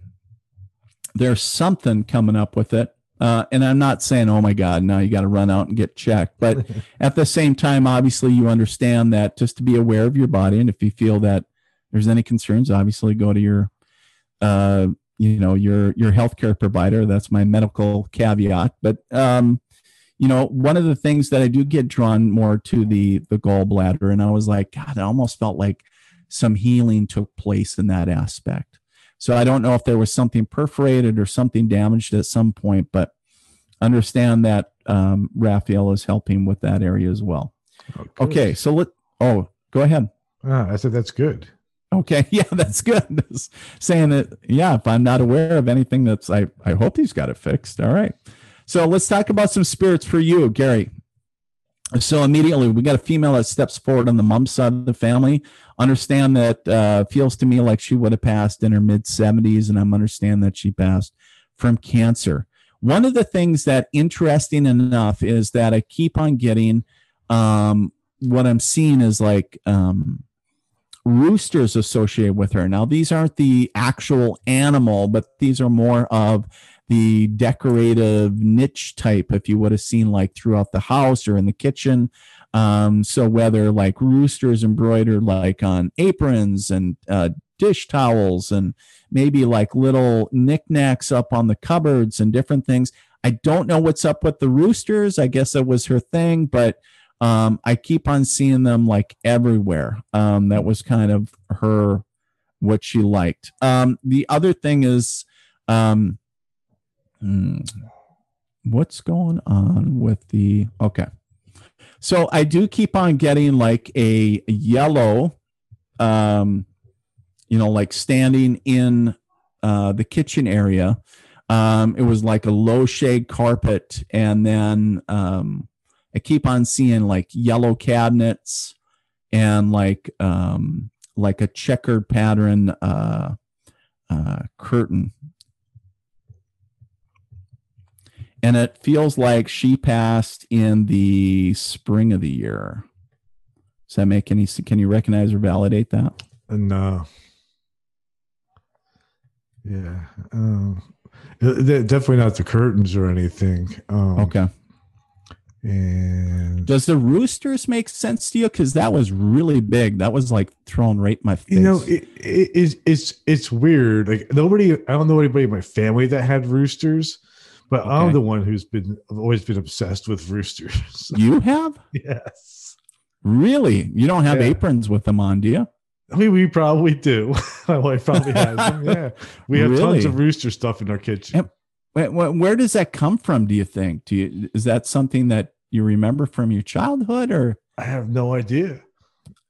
there's something coming up with it. Uh, and I'm not saying, oh my God, now you got to run out and get checked. But at the same time, obviously, you understand that just to be aware of your body. And if you feel that there's any concerns, obviously go to your, uh, you know, your your healthcare provider. That's my medical caveat. But um, you know, one of the things that I do get drawn more to the the gallbladder, and I was like, God, I almost felt like some healing took place in that aspect. So I don't know if there was something perforated or something damaged at some point, but understand that um, Raphael is helping with that area as well. Oh, okay, so let. Oh, go ahead. Ah, I said that's good. Okay, yeah, that's good. Saying that, yeah, if I'm not aware of anything that's, I, I hope he's got it fixed. All right. So let's talk about some spirits for you, Gary. So immediately we got a female that steps forward on the mom side of the family. Understand that uh, feels to me like she would have passed in her mid 70s, and I'm understand that she passed from cancer. One of the things that interesting enough is that I keep on getting um, what I'm seeing is like um, roosters associated with her. Now these aren't the actual animal, but these are more of the decorative niche type if you would have seen like throughout the house or in the kitchen. Um, so whether like roosters embroidered like on aprons and uh, dish towels and maybe like little knickknacks up on the cupboards and different things. I don't know what's up with the roosters. I guess it was her thing but um, i keep on seeing them like everywhere um, that was kind of her what she liked um, the other thing is um, Hmm. What's going on with the okay? So I do keep on getting like a yellow, um, you know, like standing in uh, the kitchen area. Um, it was like a low shade carpet, and then um, I keep on seeing like yellow cabinets and like um, like a checkered pattern uh, uh, curtain and it feels like she passed in the spring of the year. Does that make any? Can you recognize or validate that? No. Yeah. Um, definitely not the curtains or anything. Um, okay. And does the roosters make sense to you? Because that was really big. That was like thrown right in my face. You know, it, it, it's it's it's weird. Like nobody, I don't know anybody in my family that had roosters. But okay. I'm the one who's been always been obsessed with roosters. You have? yes. Really? You don't have yeah. aprons with them on, do you? I mean, we probably do. My wife probably has them. Yeah, we have really? tons of rooster stuff in our kitchen. And where does that come from? Do you think? Do you is that something that you remember from your childhood, or I have no idea.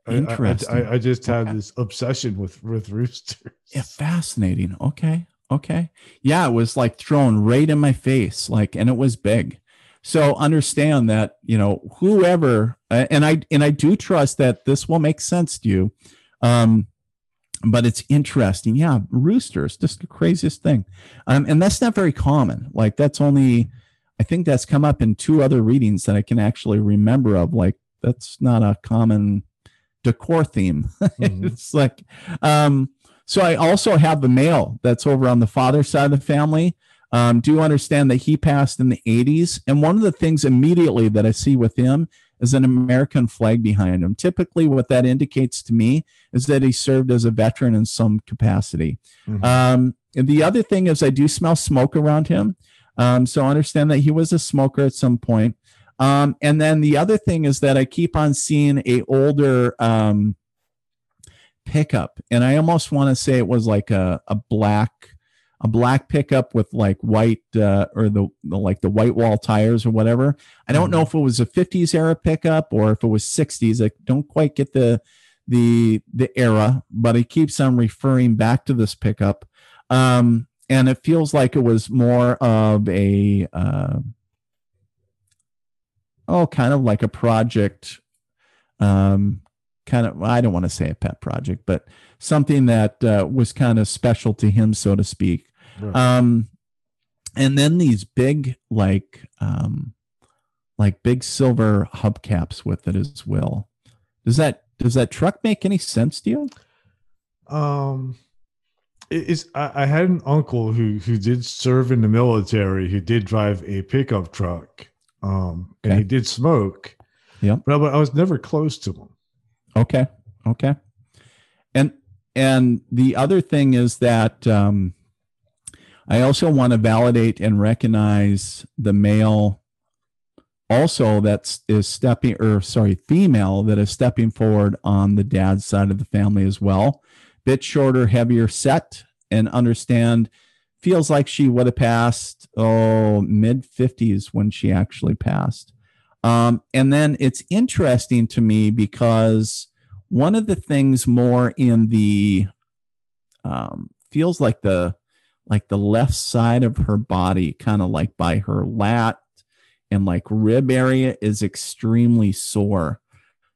Interesting. I, I, I just had okay. this obsession with with roosters. Yeah, fascinating. Okay, Okay. Yeah, it was like thrown right in my face, like, and it was big. So understand that, you know, whoever, and I, and I do trust that this will make sense to you. Um, but it's interesting. Yeah. Roosters, just the craziest thing. Um, and that's not very common. Like that's only, I think that's come up in two other readings that I can actually remember of. Like that's not a common decor theme. Mm-hmm. it's like, um, so I also have the male that's over on the father side of the family. Um, do understand that he passed in the 80s. And one of the things immediately that I see with him is an American flag behind him. Typically, what that indicates to me is that he served as a veteran in some capacity. Mm-hmm. Um, the other thing is, I do smell smoke around him. Um, so understand that he was a smoker at some point. Um, and then the other thing is that I keep on seeing a older um, pickup, and I almost want to say it was like a, a black a black pickup with like white uh, or the, the, like the white wall tires or whatever. I don't know mm-hmm. if it was a 50s era pickup or if it was 60s. I don't quite get the the the era, but it keeps on referring back to this pickup. Um, and it feels like it was more of a uh, oh, kind of like a project, um, kind of. I don't want to say a pet project, but something that uh, was kind of special to him, so to speak. Um, and then these big, like, um, like big silver hubcaps with it as well. Does that does that truck make any sense to you? Um, is I, I, had an uncle who who did serve in the military who did drive a pickup truck um and he did smoke. Yeah but I, I, was never close to him. Okay. Okay. And and the other thing is that um i also want to validate and recognize the male also that's is stepping or sorry female that is stepping forward on the dad's side of the family as well. Bit shorter, heavier set, and understand feels like she would have passed oh mid 50s when she actually passed. Um, and then it's interesting to me because one of the things more in the um, feels like the like the left side of her body kind of like by her lat and like rib area is extremely sore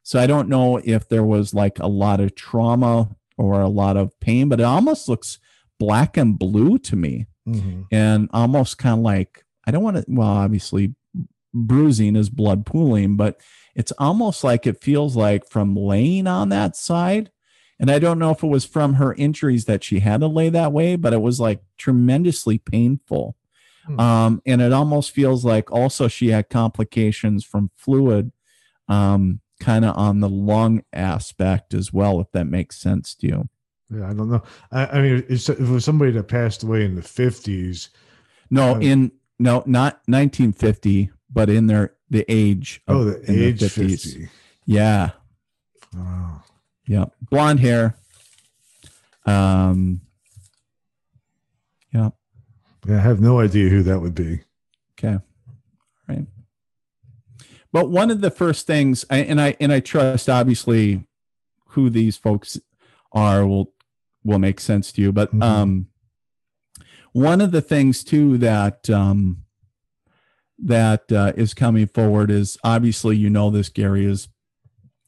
so i don't know if there was like a lot of trauma or a lot of pain, but it almost looks black and blue to me mm-hmm. and almost kind of like, I don't want to, well, obviously bruising is blood pooling, but it's almost like it feels like from laying on that side. And I don't know if it was from her injuries that she had to lay that way, but it was like tremendously painful. Mm-hmm. Um, and it almost feels like also she had complications from fluid um, kind of on the lung aspect as well, if that makes sense to you. Yeah, I don't know. I, I mean, if it was somebody that passed away in the fifties. No, in no, not 1950, but in their the age. Of, oh, the age the 50s. 50. Yeah. Oh. Yeah, blonde hair. Um. Yeah. Yeah, I have no idea who that would be. Okay. Right. But one of the first things, and I and I trust obviously who these folks are will will make sense to you. But mm-hmm. um, one of the things too that um, that uh, is coming forward is obviously you know this Gary is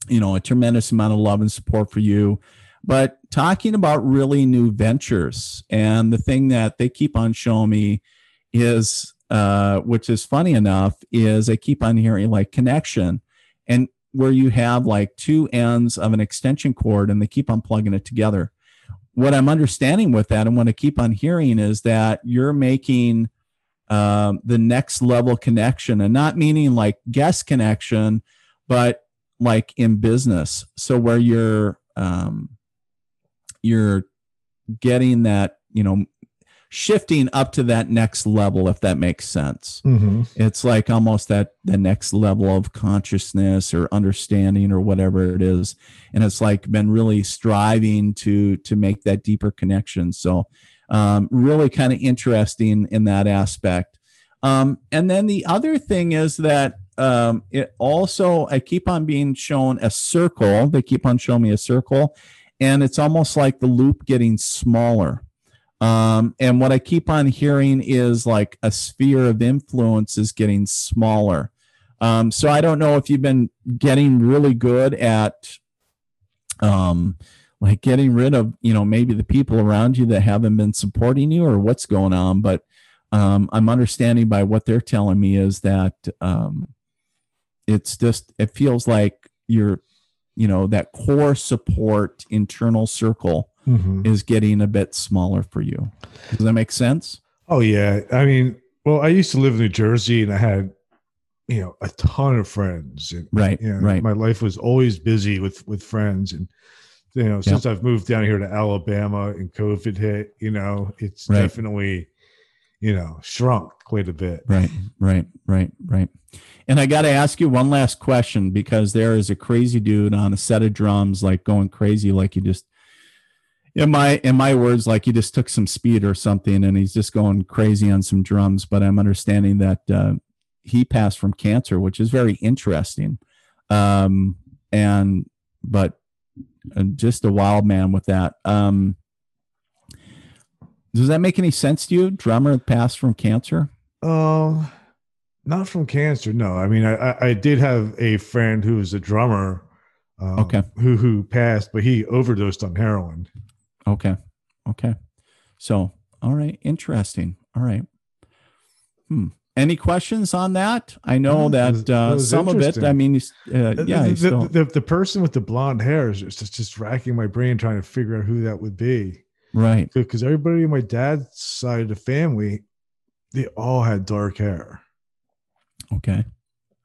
you know a tremendous amount of love and support for you but talking about really new ventures and the thing that they keep on showing me is uh, which is funny enough, is I keep on hearing like connection and where you have like two ends of an extension cord and they keep on plugging it together. What I'm understanding with that and what I keep on hearing is that you're making um, the next level connection and not meaning like guest connection, but like in business. So where you're, um, you're getting that, you know, shifting up to that next level if that makes sense mm-hmm. it's like almost that the next level of consciousness or understanding or whatever it is and it's like been really striving to to make that deeper connection so um, really kind of interesting in that aspect um, and then the other thing is that um, it also i keep on being shown a circle they keep on showing me a circle and it's almost like the loop getting smaller Um, and what I keep on hearing is like a sphere of influence is getting smaller. Um, so I don't know if you've been getting really good at um, like getting rid of, you know, maybe the people around you that haven't been supporting you or what's going on. But um, I'm understanding by what they're telling me is that um, it's just, it feels like you're, you know, that core support internal circle Mhm. is getting a bit smaller for you. Does that make sense? Oh yeah. I mean, well, I used to live in New Jersey and I had, you know, a ton of friends. And Right, you know, right. my life was always busy with with friends. And you know, since I've moved down here to Alabama and COVID hit, you know, it's Right. definitely, you know, shrunk quite a bit. Right, right, right, right. And I got to ask you one last question because there is a crazy dude on a set of drums, like going crazy, like you just, in my in my words, like he just took some speed or something, and he's just going crazy on some drums. But I'm understanding that uh, he passed from cancer, which is very interesting. Um, and but uh, just a wild man with that. Um, does that make any sense to you? Drummer passed from cancer. Um, not from cancer. No, I mean, I I, did have a friend who was a drummer. Um, Okay. Who who passed, but he overdosed on heroin. Okay. Okay. So, all right. Interesting. All right. Hmm. Any questions on that? I know No, that that, uh, that some of it. I mean, uh, yeah, the, the, the, the person with the blonde hair is just just racking my brain trying to figure out who that would be. Right. Because everybody in my dad's side of the family, they all had dark hair. Okay.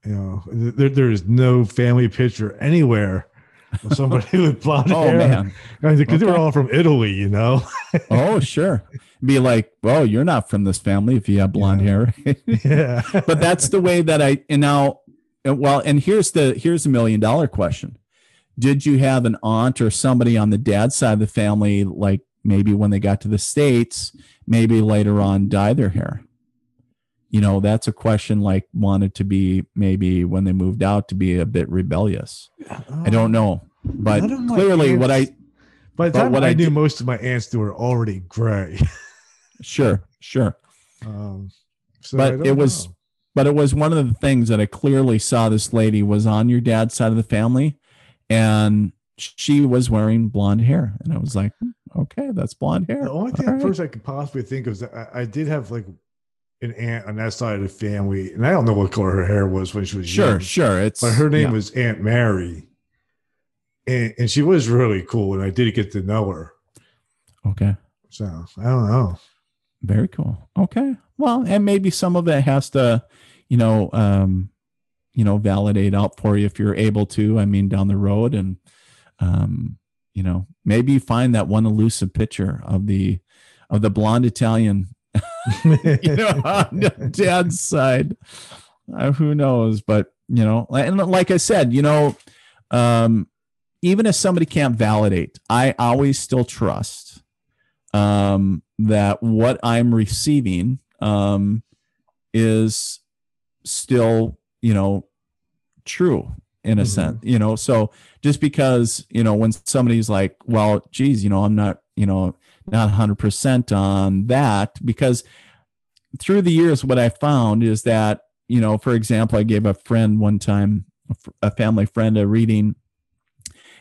You know, there, there is no family picture anywhere of somebody with blonde hair. Oh, hair. man. because they were all from Italy. You know. Oh, sure. Be like, well, you're not from this family if you have blonde hair. yeah. but that's the way that I, and now, well, and here's the, here's a million dollar question. Did you have an aunt or somebody on the dad's side of the family, like maybe when they got to the States, maybe later on dye their hair? You know, that's a question like wanted to be maybe when they moved out to be a bit rebellious. I don't know. But of my clearly, what I, By the but time what I, I knew did- most of my aunts, were already gray. sure, sure. Um, so But it was- know. but it was one of the things that I clearly saw this lady was on your dad's side of the family and she was wearing blonde hair. And I was like, "Hmm, okay, that's blonde hair. The only thing All at right. first I could possibly think of is that I, I did have like an aunt on that side of the family, and I don't know what color her hair was when she was Sure, young, sure. It's but her name yeah. was Aunt Mary, and and she was really cool, and I did get to know her. okay. So I don't know. Very cool. Okay. Well, and maybe some of it has to, you know, um, you know, validate out for you if you're able to. I mean, down the road, and um, you know, maybe you find that one elusive picture of the of the blonde Italian you know, on dad's side. Uh, who knows? But you know, and like I said, you know, um, even if somebody can't validate, I always still trust um, that what I'm receiving um, is still, you know, true in a Mhm. sense. You know, so just because you know when somebody's like, well, geez, you know, I'm not, you know, not 100% on that because through the years what i found is that you know for example i gave a friend one time a family friend a reading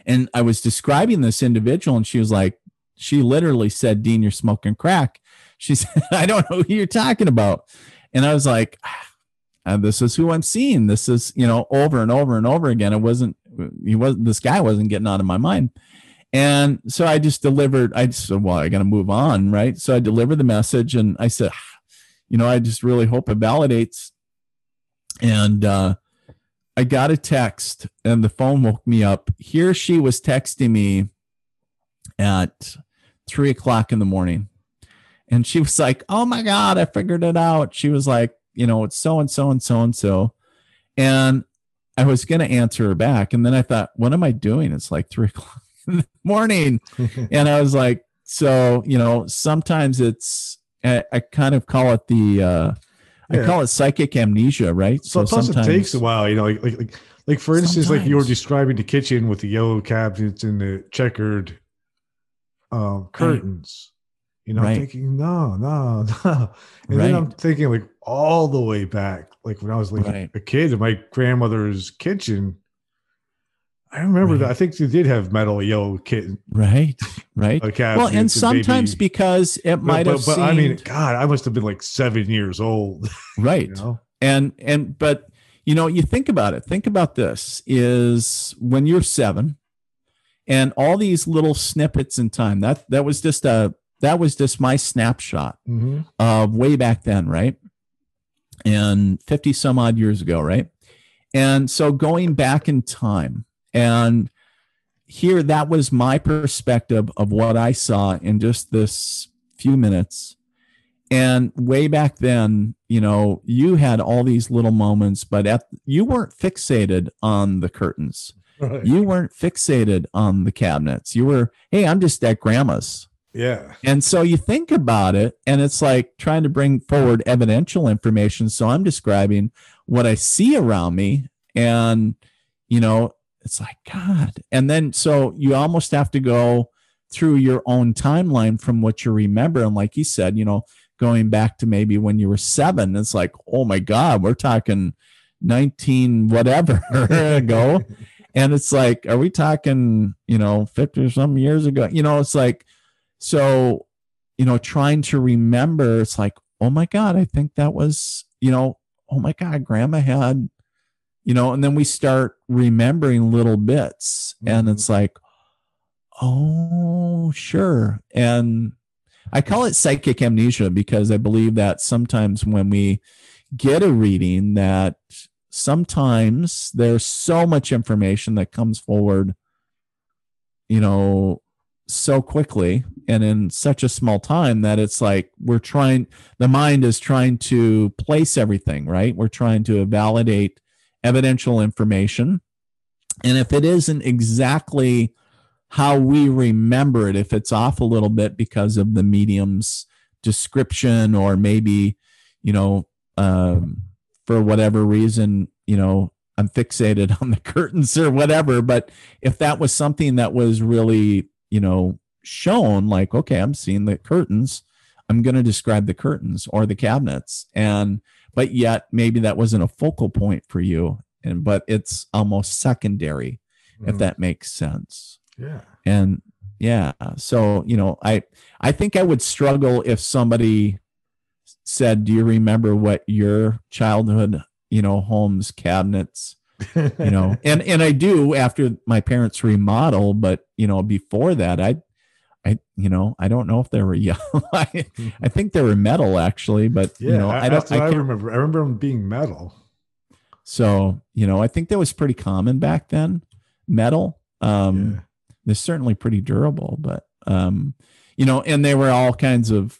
and i was describing this individual and she was like she literally said dean you're smoking crack she said i don't know who you're talking about and i was like "Ah, this is who i'm seeing this is you know over and over and over again it wasn't he wasn't this guy wasn't getting out of my mind and so I just delivered, I just said, well, I got to move on. Right. So I delivered the message and I said, you know, I just really hope it validates. And uh, I got a text and the phone woke me up. Here she was texting me at three o'clock in the morning. And she was like, oh my God, I figured it out. She was like, you know, it's so and so and so and so. And I was going to answer her back. And then I thought, what am I doing? It's like three o'clock in the morning and I was like, so you know, sometimes it's I, I kind of call it the uh I call it psychic amnesia, right? So, plus it takes a while, you know, like like like, like for instance, like you were describing the kitchen with the yellow cabinets and the checkered um, curtains. You know, Right. thinking, no, no, no. And Right. then I'm thinking like all the way back, like when I was like Right. a kid in my grandmother's kitchen. I remember Right. that. I think they did have metal yellow kitten Right. Right. well, and sometimes because it but, might but, have but I mean, God, I must have been like seven years old. right. You know? and and but you know you think about it think about this is when you're seven and all these little snippets in time that that was just a that was just my snapshot Mhm. of way back then right and 50 some odd years ago right? And so going back in time and here that was my perspective of what i saw in just this few minutes. And way back then you know you had all these little moments but at you weren't fixated on the curtains. Right. you weren't fixated on the cabinets. You were hey i'm just at grandma's yeah. and so you think about it, and it's like trying to bring forward evidential information. So I'm describing what I see around me, and you know, it's like God. And then so you almost have to go through your own timeline from what you remember. And like you said, you know, going back to maybe when you were seven, it's like, oh my God, we're talking 19 whatever ago. And it's like, are we talking, you know, 50 or some years ago? You know, it's like, so, you know, trying to remember, it's like, oh my God, I think that was, you know, oh my God, grandma had, you know, and then we start remembering little bits and Mhm. it's like, oh, sure. And I call it psychic amnesia because I believe that sometimes when we get a reading that sometimes there's so much information that comes forward you know so quickly and in such a small time that it's like we're trying the mind is trying to place everything right? We're trying to validate evidential information. And if it isn't exactly how we remember it if it's off a little bit because of the medium's description or maybe you know um, for whatever reason you know i'm fixated on the curtains or whatever but if that was something that was really you know shown like okay i'm seeing the curtains i'm going to describe the curtains or the cabinets and but yet maybe that wasn't a focal point for you and but it's almost secondary if Mhm. that makes sense yeah. and yeah so you know i i think i would struggle if somebody said do you remember what your childhood you know home's cabinets you know and and i do after my parents remodel but you know before that i i you know i don't know if they were yellow I, I think they were metal actually but yeah. you know i don't I I, remember. I remember them being metal. so you know i think that was pretty common back then metal um Yeah. they're certainly pretty durable but um you know and they were all kinds of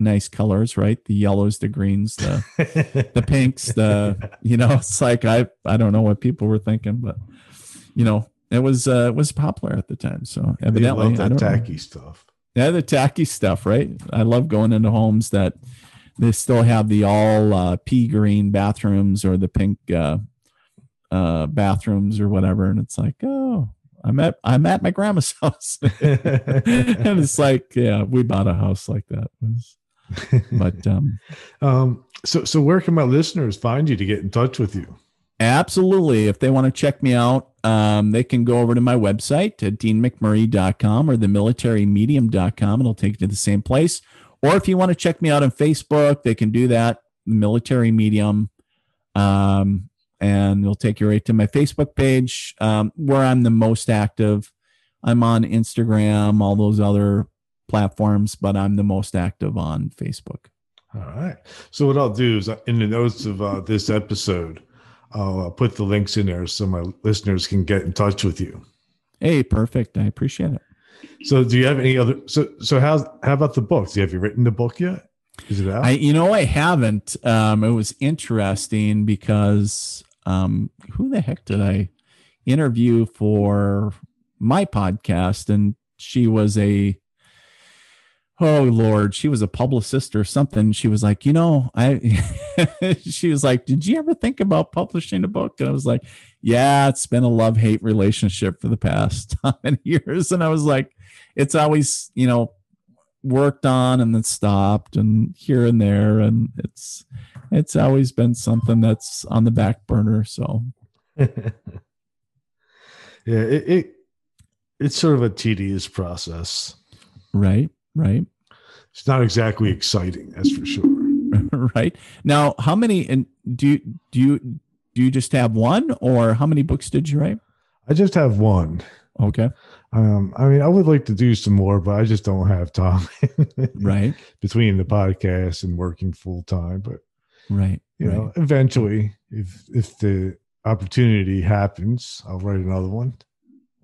nice colors right the yellows the greens the the pinks the you know it's like i i don't know what people were thinking but you know it was uh it was popular at the time so They evidently love I that don't know. tacky stuff. yeah the tacky stuff right i love going into homes that they still have the all uh pea green bathrooms or the pink uh uh bathrooms or whatever and it's like oh i'm at i'm at my grandma's house and it's like yeah we bought a house like that It was- but um um, so so where can my listeners find you to get in touch with you? Absolutely. If they want to check me out, um, they can go over to my website at deanmcmurray.com or themilitarymedium.com. It'll take you to the same place. Or if you want to check me out on Facebook, they can do that, Military Medium. Um, and it'll take you right to my Facebook page um, where I'm the most active. I'm on Instagram, all those other platforms, but I'm the most active on Facebook. All right. So what I'll do is uh, in the notes of uh, this episode, I'll uh, put the links in there so my listeners can get in touch with you. Hey, perfect. I appreciate it. So do you have any other? So so how how about the books? Have you written the book yet? Is it out? I, you know, I haven't. Um, it was interesting because um, who the heck did I interview for my podcast? And she was a, oh Lord, she was a publicist or something. She was like, you know, I, she was like, did you ever think about publishing a book? And I was like, yeah, it's been a love hate relationship for the past many years. And I was like, it's always, you know, worked on and then stopped and here and there and it's it's always been something that's on the back burner so yeah, it, it it's sort of a tedious process. right right It's not exactly exciting, that's for sure. right now how many and do you do you do you just have one or how many books did you write I just have one. okay Um, I mean, I would like to do some more, but I just don't have time right between the podcast and working full time. But right you right. know, eventually, if if the opportunity happens, I'll write another one.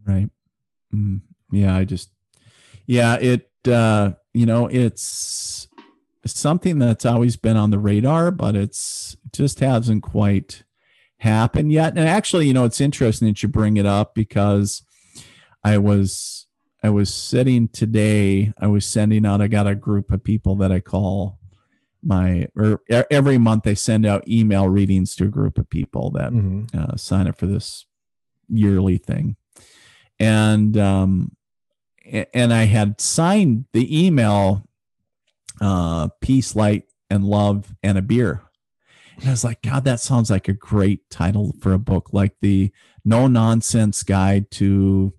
right Mm, yeah i just yeah it uh you know it's something that's always been on the radar but it's just hasn't quite happened yet and actually you know it's interesting that you bring it up because i was i was sitting today i was sending out i got a group of people that i call my or every month i send out email readings to a group of people that Mhm. uh, sign up for this yearly thing and um and i had signed the email uh peace light and love and a beer and i was like god that sounds like a great title for a book like the no nonsense guide to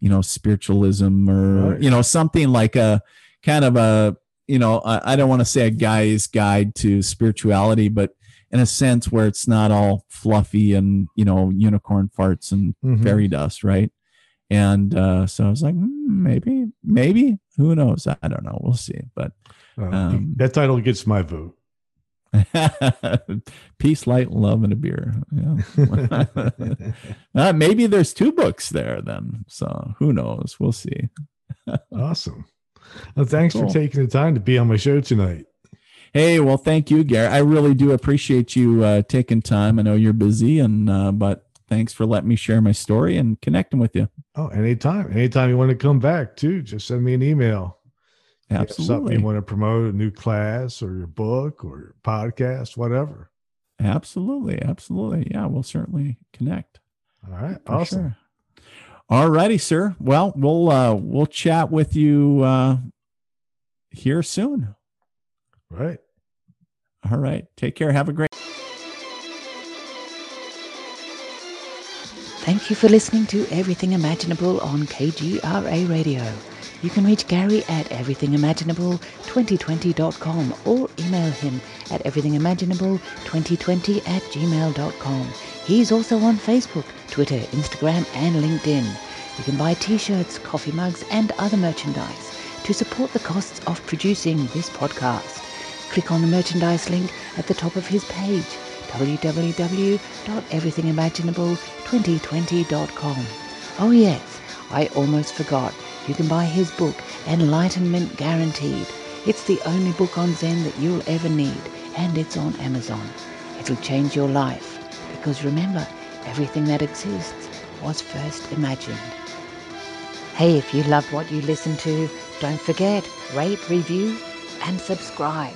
you know spiritualism or Right. you know something like a kind of a you know i, I don't want to say a guy's guide to spirituality but in a sense where it's not all fluffy and you know unicorn farts and Mhm. fairy dust right and uh, so i was like hmm, maybe maybe who knows i don't know we'll see but um, that title gets my vote. peace light love and a beer yeah uh, maybe there's two books there then so who knows we'll see awesome. Well, thanks Cool. for taking the time to be on my show tonight. Hey, well, thank you, Gary. I really do appreciate you uh, taking time. I know you're busy, and uh, but thanks for letting me share my story and connecting with you. Oh, anytime. Anytime you want to come back, too, just send me an email. You Something Absolutely, you want to promote a new class or your book or your podcast, whatever. absolutely, absolutely. Yeah, we'll certainly connect. All right. Awesome. Sure. All righty, sir. Well, we'll uh, we'll chat with you uh, here soon. Right. All right. Take care. Have a great. Thank you for listening to Everything Imaginable on KGRA Radio. You can reach Gary at everythingimaginable2020.com or email him at everythingimaginable2020 at gmail.com. He's also on Facebook, Twitter, Instagram, and LinkedIn. You can buy t-shirts, coffee mugs, and other merchandise to support the costs of producing this podcast. Click on the merchandise link at the top of his page www.everythingimaginable2020.com. Oh yes, I almost forgot. You can buy his book, Enlightenment Guaranteed. It's the only book on Zen that you'll ever need, and it's on Amazon. It'll change your life, because remember, everything that exists was first imagined. Hey, if you love what you listen to, don't forget, rate, review, and subscribe.